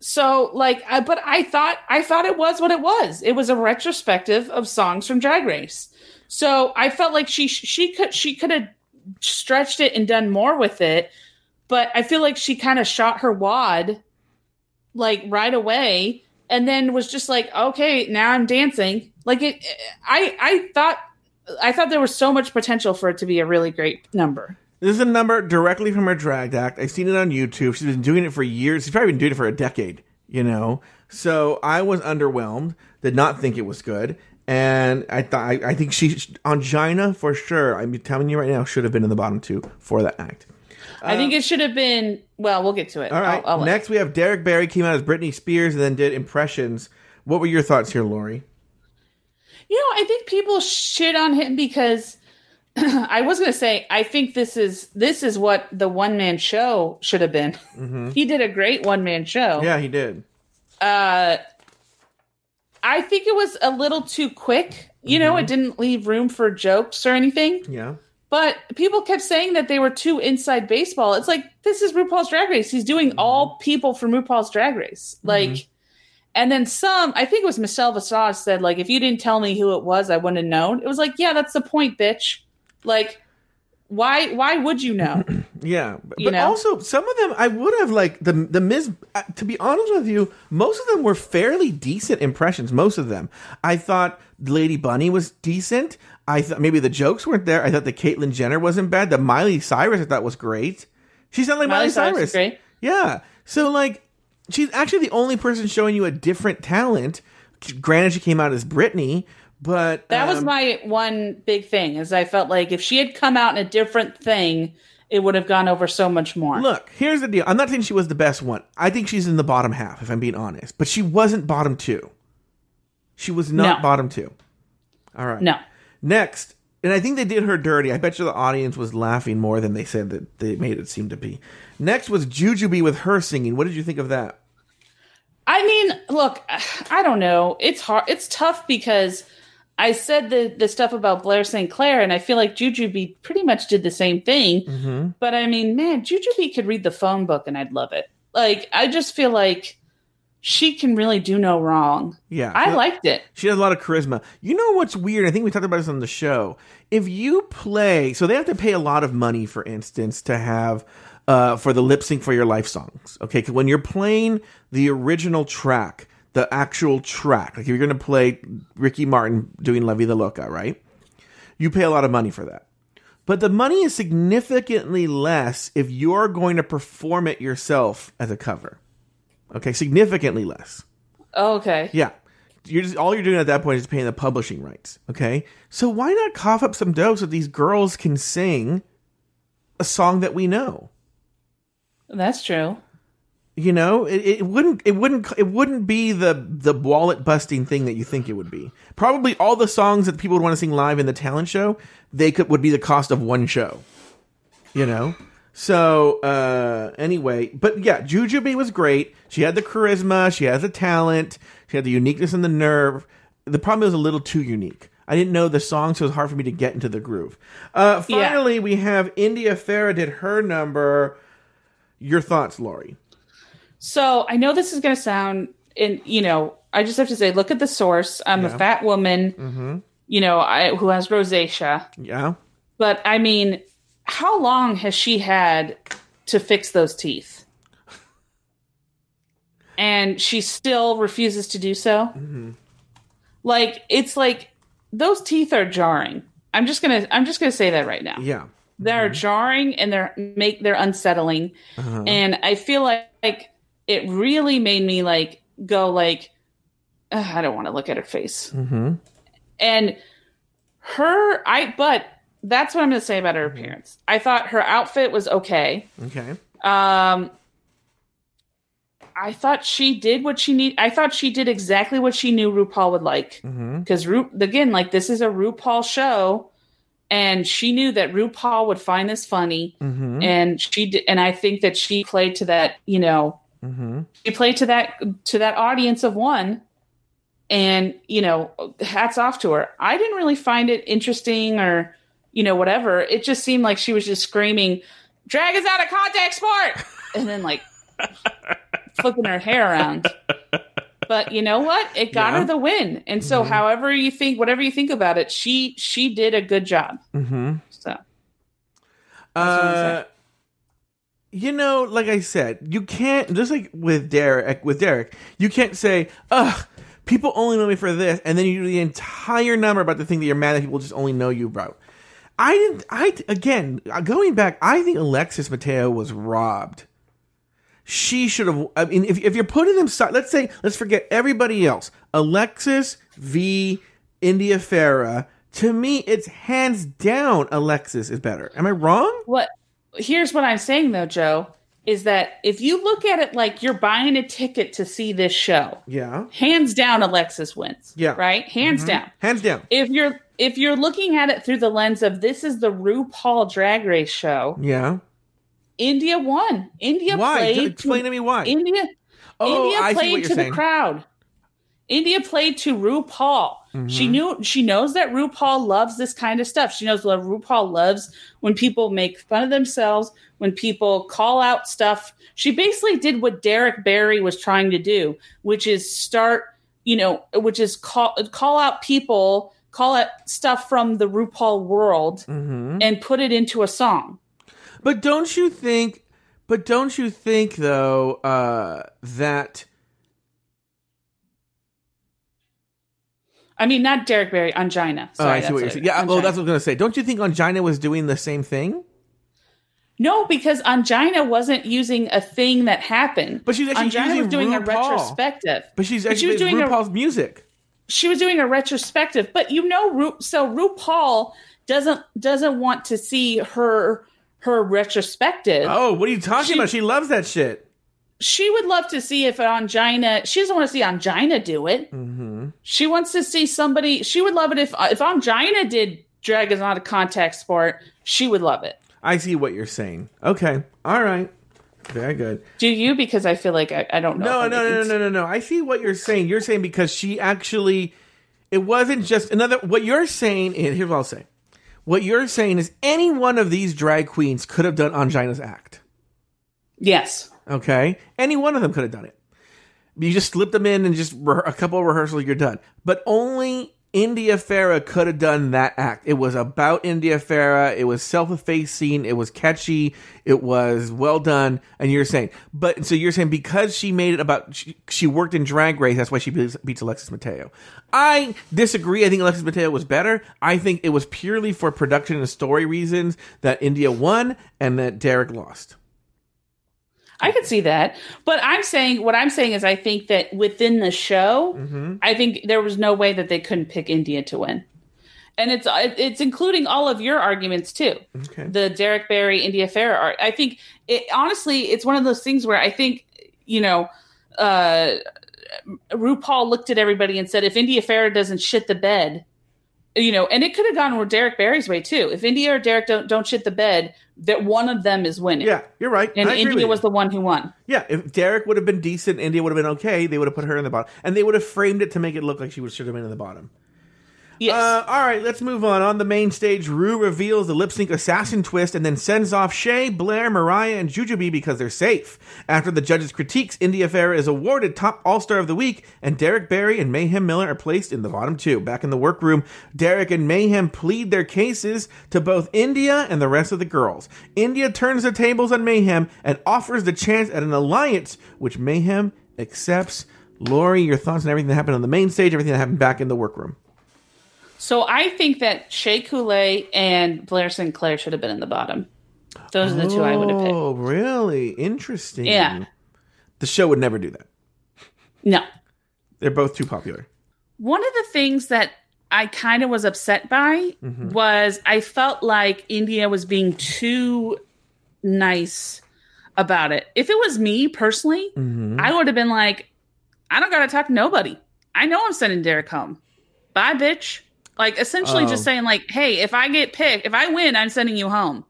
So, like, I, but I thought I thought it was what it was. It was a retrospective of songs from Drag Race. So I felt like she she could she could have stretched it and done more with it, but I feel like she kind of shot her wad like right away, and then was just like, okay, now I'm dancing. Like it, I I thought I thought there was so much potential for it to be a really great number. This is a number directly from her drag act. I've seen it on YouTube. She's been doing it for years. She's probably been doing it for a decade. You know, so I was underwhelmed. Did not think it was good, and I thought I, I think she Ongina for sure. I'm telling you right now should have been in the bottom two for that act. I think um, it should have been. Well, we'll get to it. All right. I'll- I'll Next, we have Derrick Barry came out as Britney Spears and then did impressions. What were your thoughts here, Lauri? You know, I think people shit on him because I was going to say I think this is this is what the one man show should have been. Mm-hmm. He did a great one man show. Yeah, he did. Uh, I think it was a little too quick. You know, mm-hmm. it didn't leave room for jokes or anything. Yeah. But people kept saying that they were too inside baseball. It's like this is RuPaul's Drag Race. He's doing all people from RuPaul's Drag Race. Like, and then some. I think it was Michelle Visage said like, if you didn't tell me who it was, I wouldn't have known. It was like, yeah, that's the point, bitch. Like, why? Why would you know? Yeah, but, You but know? also some of them I would have like the the Miz. uh, To be honest with you, most of them were fairly decent impressions. Most of them, I thought Lady Bunny was decent. I thought maybe the jokes weren't there. I thought the Caitlyn Jenner wasn't bad. The Miley Cyrus I thought was great. She sounded like Miley, Miley Cyrus Cyrus. great. Yeah. So like, she's actually the only person showing you a different talent. Granted, she came out as Britney, but That was um, my one big thing. Is I felt like if she had come out in a different thing, it would have gone over so much more. Look, here's the deal. I'm not saying she was the best one. I think she's in the bottom half, if I'm being honest. But she wasn't bottom two. She was not No. bottom two. All right. no. Next, and I think they did her dirty. I bet you the audience was laughing more than they said that they made it seem to be. Next was Jujubee with her singing. What did you think of that? I mean, look, I don't know. It's hard. It's tough because I said the the stuff about Blair St. Clair, and I feel like Jujubee pretty much did the same thing. Mm-hmm. But I mean, man, Jujubee could read the phone book, and I'd love it. Like, I just feel like she can really do no wrong. Yeah. I liked it. She has a lot of charisma. You know what's weird? I think we talked about this on the show. If you play, so they have to pay a lot of money, for instance, to have uh, for the lip sync for your life songs. Okay, 'Cause when you're playing the original track, the actual track, like if you're going to play Ricky Martin doing La Vida Loca, right? You pay a lot of money for that. But the money is significantly less if you're going to perform it yourself as a cover. Okay, significantly less. Oh, okay. Yeah. You're just all you're doing at that point is paying the publishing rights. Okay. So why not cough up some dough so these girls can sing a song that we know? That's true. You know, it, it wouldn't it wouldn't it wouldn't be the the wallet busting thing that you think it would be. Probably all the songs that people would want to sing live in the talent show, they could would be the cost of one show. You know? So uh anyway, but yeah, Jujubee was great. She had the charisma, she has the talent, she had the uniqueness and the nerve. The problem was a little too unique. I didn't know the song, so it was hard for me to get into the groove. Uh Yeah. finally we have India Ferrah did her number. Your thoughts, Lauri? So I know this is going to sound, and you know, I just have to say, look at the source. I'm a fat woman, you know, I, who has rosacea. Yeah. But I mean, how long has she had to fix those teeth? And she still refuses to do so. Mm-hmm. Like it's like those teeth are jarring. I'm just gonna I'm just gonna say that right now. Yeah. They're mm-hmm. jarring and they're make they're unsettling, uh-huh. and I feel like, like it really made me like go like I don't want to look at her face. Mm-hmm. And her, I but that's what I'm going to say about her appearance. I thought her outfit was okay. Okay. Um, I thought she did what she need. I thought she did exactly what she knew RuPaul would like. Mm-hmm. Because Ru- again, like this is a RuPaul show, and she knew that RuPaul would find this funny, Mm-hmm. and she did, and I think that she played to that. You know, Mm-hmm. she played to that to that audience of one and you know hats off to her i didn't really find it interesting or you know whatever it just seemed like she was just screaming drag is out of contact sport and then like flipping her hair around but you know what it got Yeah. her the win and so however you think whatever you think about it she she did a good job Mm-hmm. so Uh, you know, like I said, you can't just like with Derrick. With Derrick, you can't say, "Ugh, people only know me for this," and then you do the entire number about the thing that you're mad that people just only know you about. I didn't. I again going back. I think Alexis Mateo was robbed. she should have. I mean, if if you're putting them side, let's say let's forget everybody else. Alexis v. India Ferrah. To me, it's hands down Alexis is better. Am I wrong? What here's what I'm saying though, Joe, is that if you look at it like you're buying a ticket to see this show, Yeah. hands down Alexis wins. Yeah. Mm-hmm. Right? Hands down. Hands down. If you're if you're looking at it through the lens of this is the RuPaul drag race show, Yeah. India won. India Why? played Explain to me why. India Oh, India I played to saying. the crowd. India played to RuPaul. Mm-hmm. She knew she knows that RuPaul loves this kind of stuff. She knows what RuPaul loves when people make fun of themselves, when people call out stuff. She basically did what Derrick Barry was trying to do, which is start, you know, which is call call out people, call it stuff from the RuPaul world Mm-hmm. and put it into a song. But don't you think? But don't you think though uh, that? I mean, not Derrick Barry, Ongina. Oh, Sorry, I see what you're that's saying. Yeah, well, that's what I was gonna say. Don't you think Ongina was doing the same thing? No, because Ongina wasn't using a thing that happened. But she's actually Ongina using was doing a RuPaul. retrospective. But she's But actually she was doing a- RuPaul's music. She was doing a retrospective, but you know, Ru- so RuPaul doesn't doesn't want to see her her retrospective. Oh, what are you talking She- about? She loves that shit. She would love to see if Ongina. She doesn't want to see Ongina do it. Mm-hmm. She wants to see somebody. She would love it if if Ongina did drag is not a contact sport. She would love it. I see what you're saying. Okay, all right, very good. Do you? Because I feel like I, I don't know. No, no, no, no, no, no, no. I see what you're saying. You're saying because she actually, it wasn't just another. What you're saying is here's what I'll say. What you're saying is any one of these drag queens could have done Ongina's act. Yes. Okay, any one of them could have done it. You just slip them in and just re- a couple of rehearsals, you're done. But only India Ferrah could have done that act. It was about India Ferrah. It was self-effacing. It was catchy. It was well done. And you're saying, but so you're saying because she made it about she, she worked in Drag Race, that's why she beats, beats Alexis Mateo. I disagree. I think Alexis Mateo was better. I think it was purely for production and story reasons that India won and that Derrick lost. I could see that. But I'm saying what I'm saying is I think that within the show, Mm-hmm. I think there was no way that they couldn't pick India to win. And it's it's including all of your arguments too. Okay. The Derrick Barry India Ferrah art. I think it honestly it's one of those things where I think, you know, uh RuPaul looked at everybody and said if India Ferrah doesn't shit the bed, you know, and it could have gone with Derrick Barry's way too. If India or Derrick don't don't shit the bed, that one of them is winning. Yeah, you're right. And I India was the one who won. Yeah, if Derrick would have been decent, India would have been okay. They would have put her in the bottom, and they would have framed it to make it look like she would should have been in the bottom. Yes. Uh, all right, let's move on. On the main stage, Ru reveals the lip sync assassin twist and then sends off Shea, Blair, Mariah, and Jujubee because they're safe. After the judges' critiques, India Ferrah is awarded top All Star of the Week, and Derrick Barry and Mayhem Miller are placed in the bottom two. Back in the workroom, Derrick and Mayhem plead their cases to both India and the rest of the girls. India turns the tables on Mayhem and offers the chance at an alliance, which Mayhem accepts. Lauri, your thoughts on everything that happened on the main stage, everything that happened back in the workroom. So I think that Shea Coulee and Blair St. Clair should have been in the bottom. Those are the two I would have picked. Oh, really? Interesting. Yeah. The show would never do that. No. They're both too popular. One of the things that I kind of was upset by Mm-hmm. was I felt like India was being too nice about it. If it was me personally, Mm-hmm. I would have been like, I don't got to talk to nobody. I know I'm sending Derrick home. Bye, bitch. Like essentially Oh. just saying like, hey, if I get picked, if I win, I'm sending you home.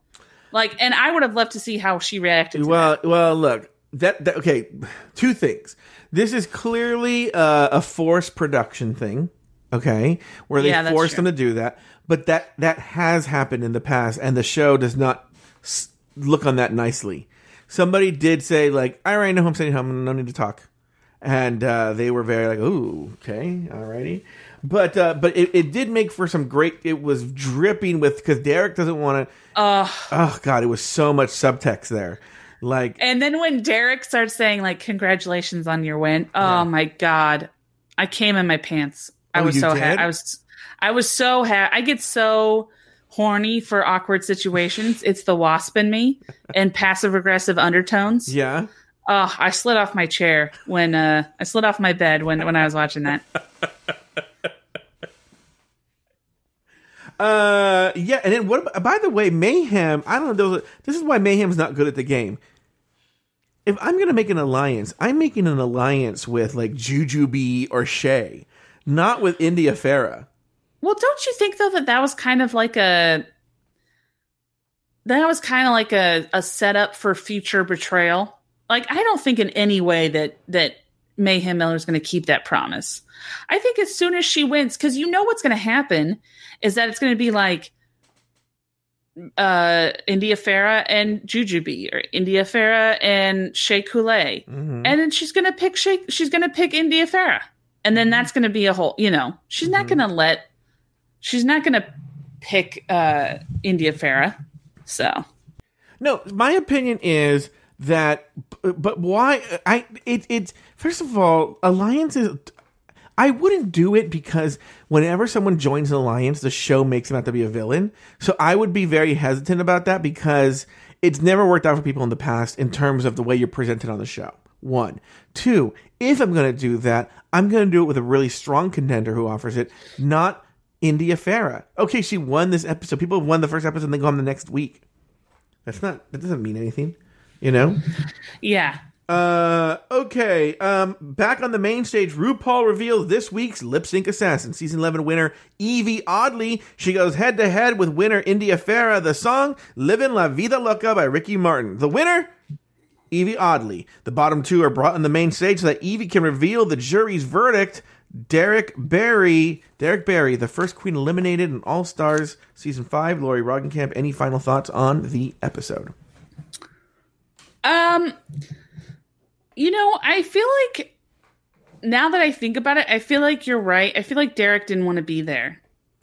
Like, and I would have loved to see how she reacted. To Well, well, look. That, that okay. Two things. This is clearly uh, a forced production thing. Okay, where they Yeah, forced them to do that. But that that has happened in the past, and the show does not s- look on that nicely. Somebody did say like, "I already know who I'm sending home. No need to talk," and uh, they were very like, "Ooh, okay, alrighty." But uh, but it, it did make for some great. It was dripping with because Derrick doesn't want to. Ugh. Oh God, it was so much subtext there. Like And then when Derrick starts saying like congratulations on your win, oh my god, I came in my pants. I Oh, was so happy. I was I was so happy. I get so horny for awkward situations. It's the wasp in me and passive aggressive undertones. yeah, Oh, I slid off my chair when uh, I slid off my bed when when I was watching that. Uh, yeah, and then what? By the way, Mayhem. I don't know. This is why Mayhem's not good at the game. If I'm gonna make an alliance, I'm making an alliance with like Juju Jujubee or Shea, not with India Ferrah. Well, don't you think though that that was kind of like a that was kind of like a, a setup for future betrayal? Like, I don't think in any way that that Mayhem Miller is going to keep that promise. I think as soon as she wins, because you know what's going to happen is that it's going to be like uh India Ferrah and Jujubee or India Ferrah and Shea Coulee. And then she's gonna pick Shea she's gonna pick India Ferrah. And then that's gonna be a whole you know, she's not gonna let she's not gonna pick uh India Ferrah. So No, my opinion is that, but why? I it it first of all, alliances. I wouldn't do it because whenever someone joins an alliance, the show makes them out to be a villain. So I would be very hesitant about that because it's never worked out for people in the past in terms of the way you're presented on the show. One, two. If I'm going to do that, I'm going to do it with a really strong contender who offers it, not India Ferrah. Okay, she won this episode. People have won the first episode and they go on the next week. That's not. That doesn't mean anything, you know. yeah. Uh, okay. Um, back on the main stage, RuPaul reveals this week's Lip Sync Assassin season eleven winner Yvie Oddly. She goes head to head with winner India Ferrah. The song "Living La Vida Loca" by Ricky Martin. The winner. Yvie Oddly. The bottom two are brought on the main stage so that Yvie can reveal the jury's verdict. Derrick Barry, Derrick Barry, the first queen eliminated in All Stars season five. Lauri Roggenkamp. Any final thoughts on the episode? Um, you know, I feel like now that I think about it, I feel like you're right. I feel like Derrick didn't want to be there.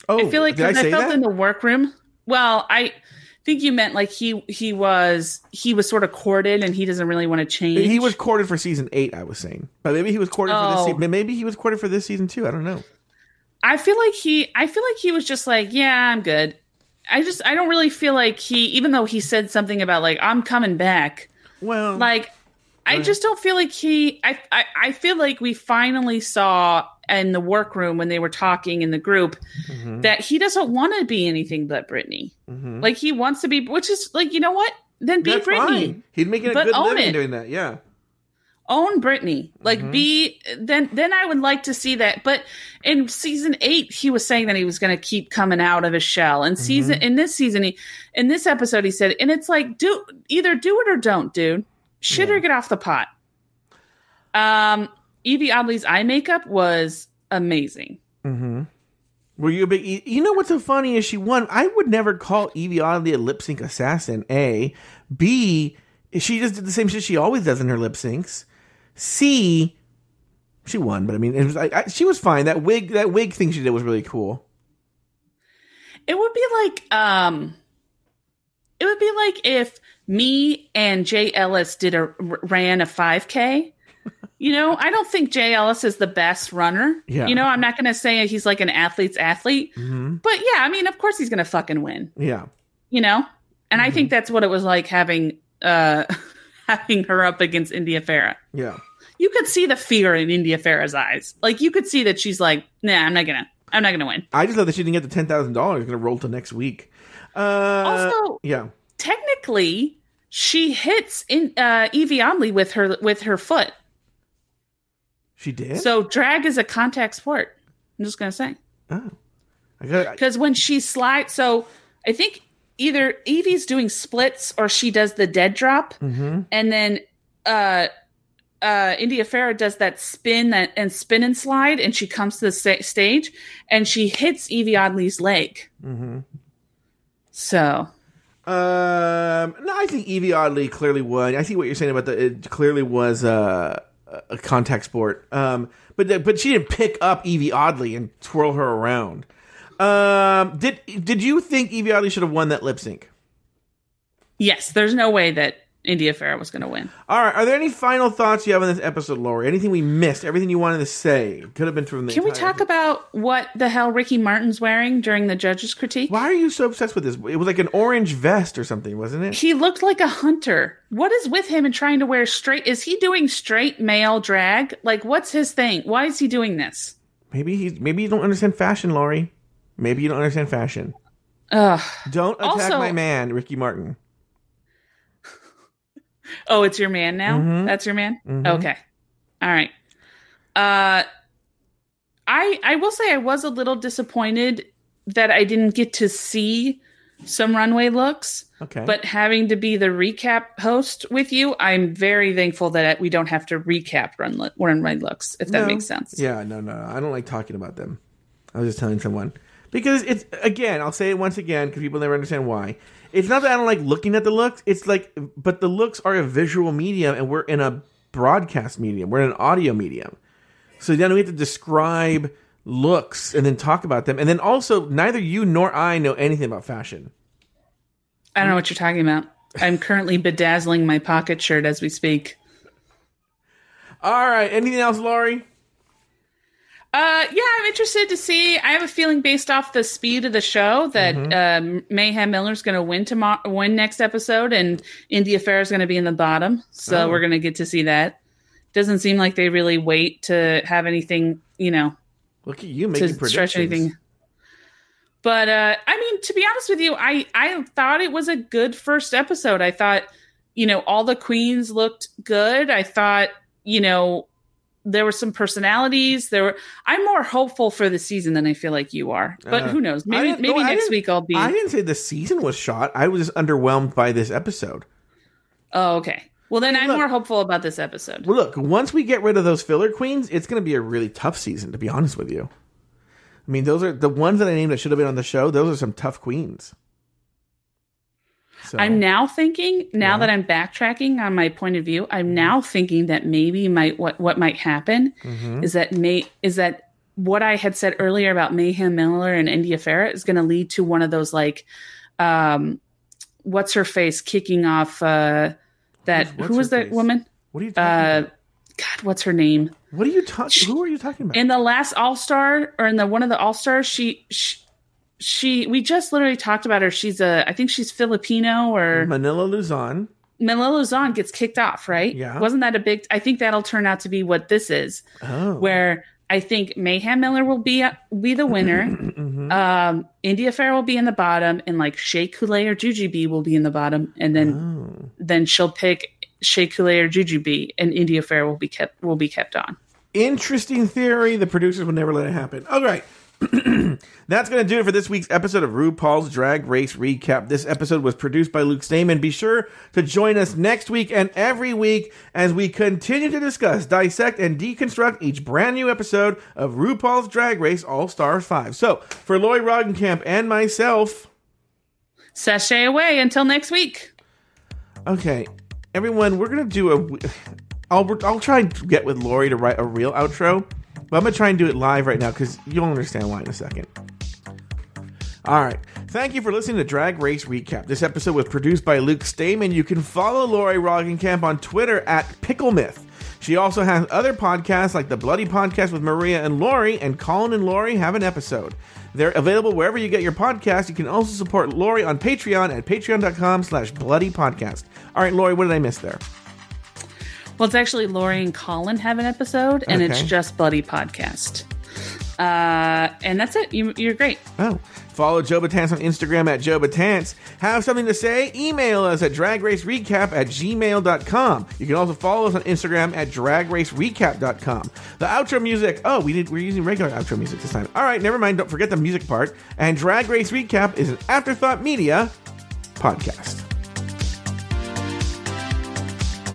Oh, I feel like did I, say felt that? in the workroom. Well, I think you meant like he he was he was sort of courted and he doesn't really want to change. He was courted for season eight. I was saying, but maybe he was courted for this. Oh. season. Maybe he was courted for this season too. I don't know. I feel like he I feel like he was just like, yeah, I'm good. I just I don't really feel like he even though he said something about like I'm coming back. Well, Like I just don't feel like he I, I I feel like we finally saw in the workroom when they were talking in the group Mm-hmm. that he doesn't want to be anything but Britney. Like he wants to be which is like, you know what? Then be that's Britney. fine. He'd make it a good living it. doing that. Yeah. Own Britney. Like Mm-hmm. be then then I would like to see that. But in season eight, he was saying that he was gonna keep coming out of his shell. And season Mm-hmm. in this season he in this episode he said, and it's like do either do it or don't, dude. Shit or get off the pot. Um Yvie Oddly's eye makeup was amazing. Were you a big? You know what's so funny is she won. I would never call Yvie Oddly a lip sync assassin. A, B, she just did the same shit she always does in her lip syncs. C, she won, but I mean, it was like I, she was fine. That wig, that wig thing she did was really cool. It would be like um it would be like if me and Jay Ellis did a ran a 5k. You know, I don't think Jay Ellis is the best runner. Yeah. You know, I'm not going to say he's like an athlete's athlete. But yeah, I mean, of course he's going to fucking win, Yeah. you know? And I think that's what it was like having uh having her up against India Ferrah. Yeah. You could see the fear in India Ferrah's eyes. Like you could see that she's like, "Nah, I'm not to I'm not to win." I just love that she didn't get the ten thousand dollars. Going to roll to next week. Uh, Also- yeah. technically she hits in uh Yvie Oddly with her with her foot. She did. So drag is a contact sport. I'm just gonna say oh, I got. because when she slides, so I think either Yvie's doing splits or she does the dead drop, and then uh uh India Ferrah does that spin that and spin and slide, and she comes to the sta- stage and she hits Yvie Oddly's leg. So Um, no, I think Yvie Oddly clearly won. I see what you're saying about the. It clearly was uh, a contact sport. Um, but but she didn't pick up Yvie Oddly and twirl her around. Um, did did you think Yvie Oddly should have won that lip sync? yes, there's no way that India Ferrah was going to win. All right. Are there any final thoughts you have on this episode, Lauri? Anything we missed? Everything you wanted to say could have been from the. Can we talk about what the hell Ricky Martin's wearing during the judges' critique? Why are you so obsessed with this? It was like an orange vest or something, wasn't it? He looked like a hunter. What is with him and trying to wear straight? Is he doing straight male drag? Like, what's his thing? Why is he doing this? Maybe he's Maybe you don't understand fashion, Lauri. Maybe you don't understand fashion. Ugh. Don't attack Also- my man, Ricky Martin. Oh, it's your man now. Mhm. That's your man. Mhm. Okay. All right. Uh, I I will say I was a little disappointed that I didn't get to see some runway looks. Okay. But having to be the recap host with you, I'm very thankful that we don't have to recap run runway looks. If that No. makes sense. Yeah, no, no, I don't like talking about them. I was just telling someone because it's again. I'll say it once again because people never understand why. It's not that I don't like looking at the looks. It's like, but the looks are a visual medium, and we're in a broadcast medium. We're in an audio medium. So then we have to describe looks and then talk about them, and then also neither you nor I know anything about fashion. I don't know what you're talking about. I'm currently bedazzling my pocket shirt as we speak. All right, anything else, Lauri? Uh, yeah, I'm interested to see. I have a feeling based off the speed of the show that um, Mayhem Miller's going to win tomorrow, win next episode, and India Ferrah is going to be in the bottom. So Oh. we're going to get to see that. Doesn't seem like they really wait to have anything, you know, Look at you to making stretch predictions. anything. But uh, I mean, to be honest with you, I I thought it was a good first episode. I thought, you know, all the queens looked good. I thought, you know, there were some personalities. There were. I'm more hopeful for the season than I feel like you are. But Uh, who knows? Maybe maybe no, next week I'll be. I didn't say the season was shot. I was just underwhelmed by this episode. oh, okay. Well, then I mean, look- more hopeful about this episode. Well, look, once we get rid of those filler queens, it's going to be a really tough season, to be honest with you. I mean, those are the ones that I named that should have been on the show. Those are some tough queens. So, I'm now thinking, now Yeah. that I'm backtracking on my point of view, I'm now thinking that maybe might what what might happen Mhm. is that may is that what I had said earlier about Mayhem Miller and India Ferrah is going to lead to one of those like, um, what's her face kicking off uh, that Who's- what's who was that face? woman? What are you talking Uh, about? God, what's her name? What are you talking? Who are you talking about? In the last All Star or in the one of the All Stars, she, she she we just literally talked about her. She's a I think she's Filipino or Manila Luzon. Manila Luzon gets kicked off, right? Yeah. Wasn't that a big? I think that'll turn out to be what this is, Oh, where I think Mayhem Miller will be be the winner. Mhm. um, India Ferrah will be in the bottom, and like Shea Coulee or Jujubee will be in the bottom, and then Oh. then she'll pick Shea Coulee or Jujubee, and India Ferrah will be kept will be kept on. Interesting theory. The producers would never let it happen. All right. That's going to do it for this week's episode of RuPaul's Drag Race Recap. This episode was produced by Luke Stamen. Be sure to join us next week and every week as we continue to discuss, dissect, and deconstruct each brand new episode of RuPaul's Drag Race All Star 5. So, for Lloyd Roggenkamp and myself, Sashay away until next week. Okay, everyone, we're gonna do a. I'll I'll try and get with Lauri to write a real outro, but I'm gonna try and do it live right now because you'll understand why in a second. All right. Thank you for listening to Drag Race Recap. This episode was produced by Luke Stamen. You can follow Lauri Roggenkamp on Twitter at PickleMyth. She also has other podcasts like the Bloody Podcast with Maria and Lauri, and Colin and Lauri have an episode. They're available wherever you get your podcast. You can also support Lauri on Patreon at patreon.com slash bloody podcast. All right, Lauri, what did I miss there? Well, it's actually Lauri and Colin have an episode, and it's just Bloody Podcast. Uh, and that's it. You, you're great. Oh, follow Joe Betance on Instagram at Joe Betance. Have something to say? Email us at dragracerecap at gmail.com. You can also follow us on Instagram at dragracerecap.com. The outro music, oh, we did, we're using regular outro music this time. All right, never mind. Don't forget the music part. And Drag Race Recap is an Afterthought Media podcast.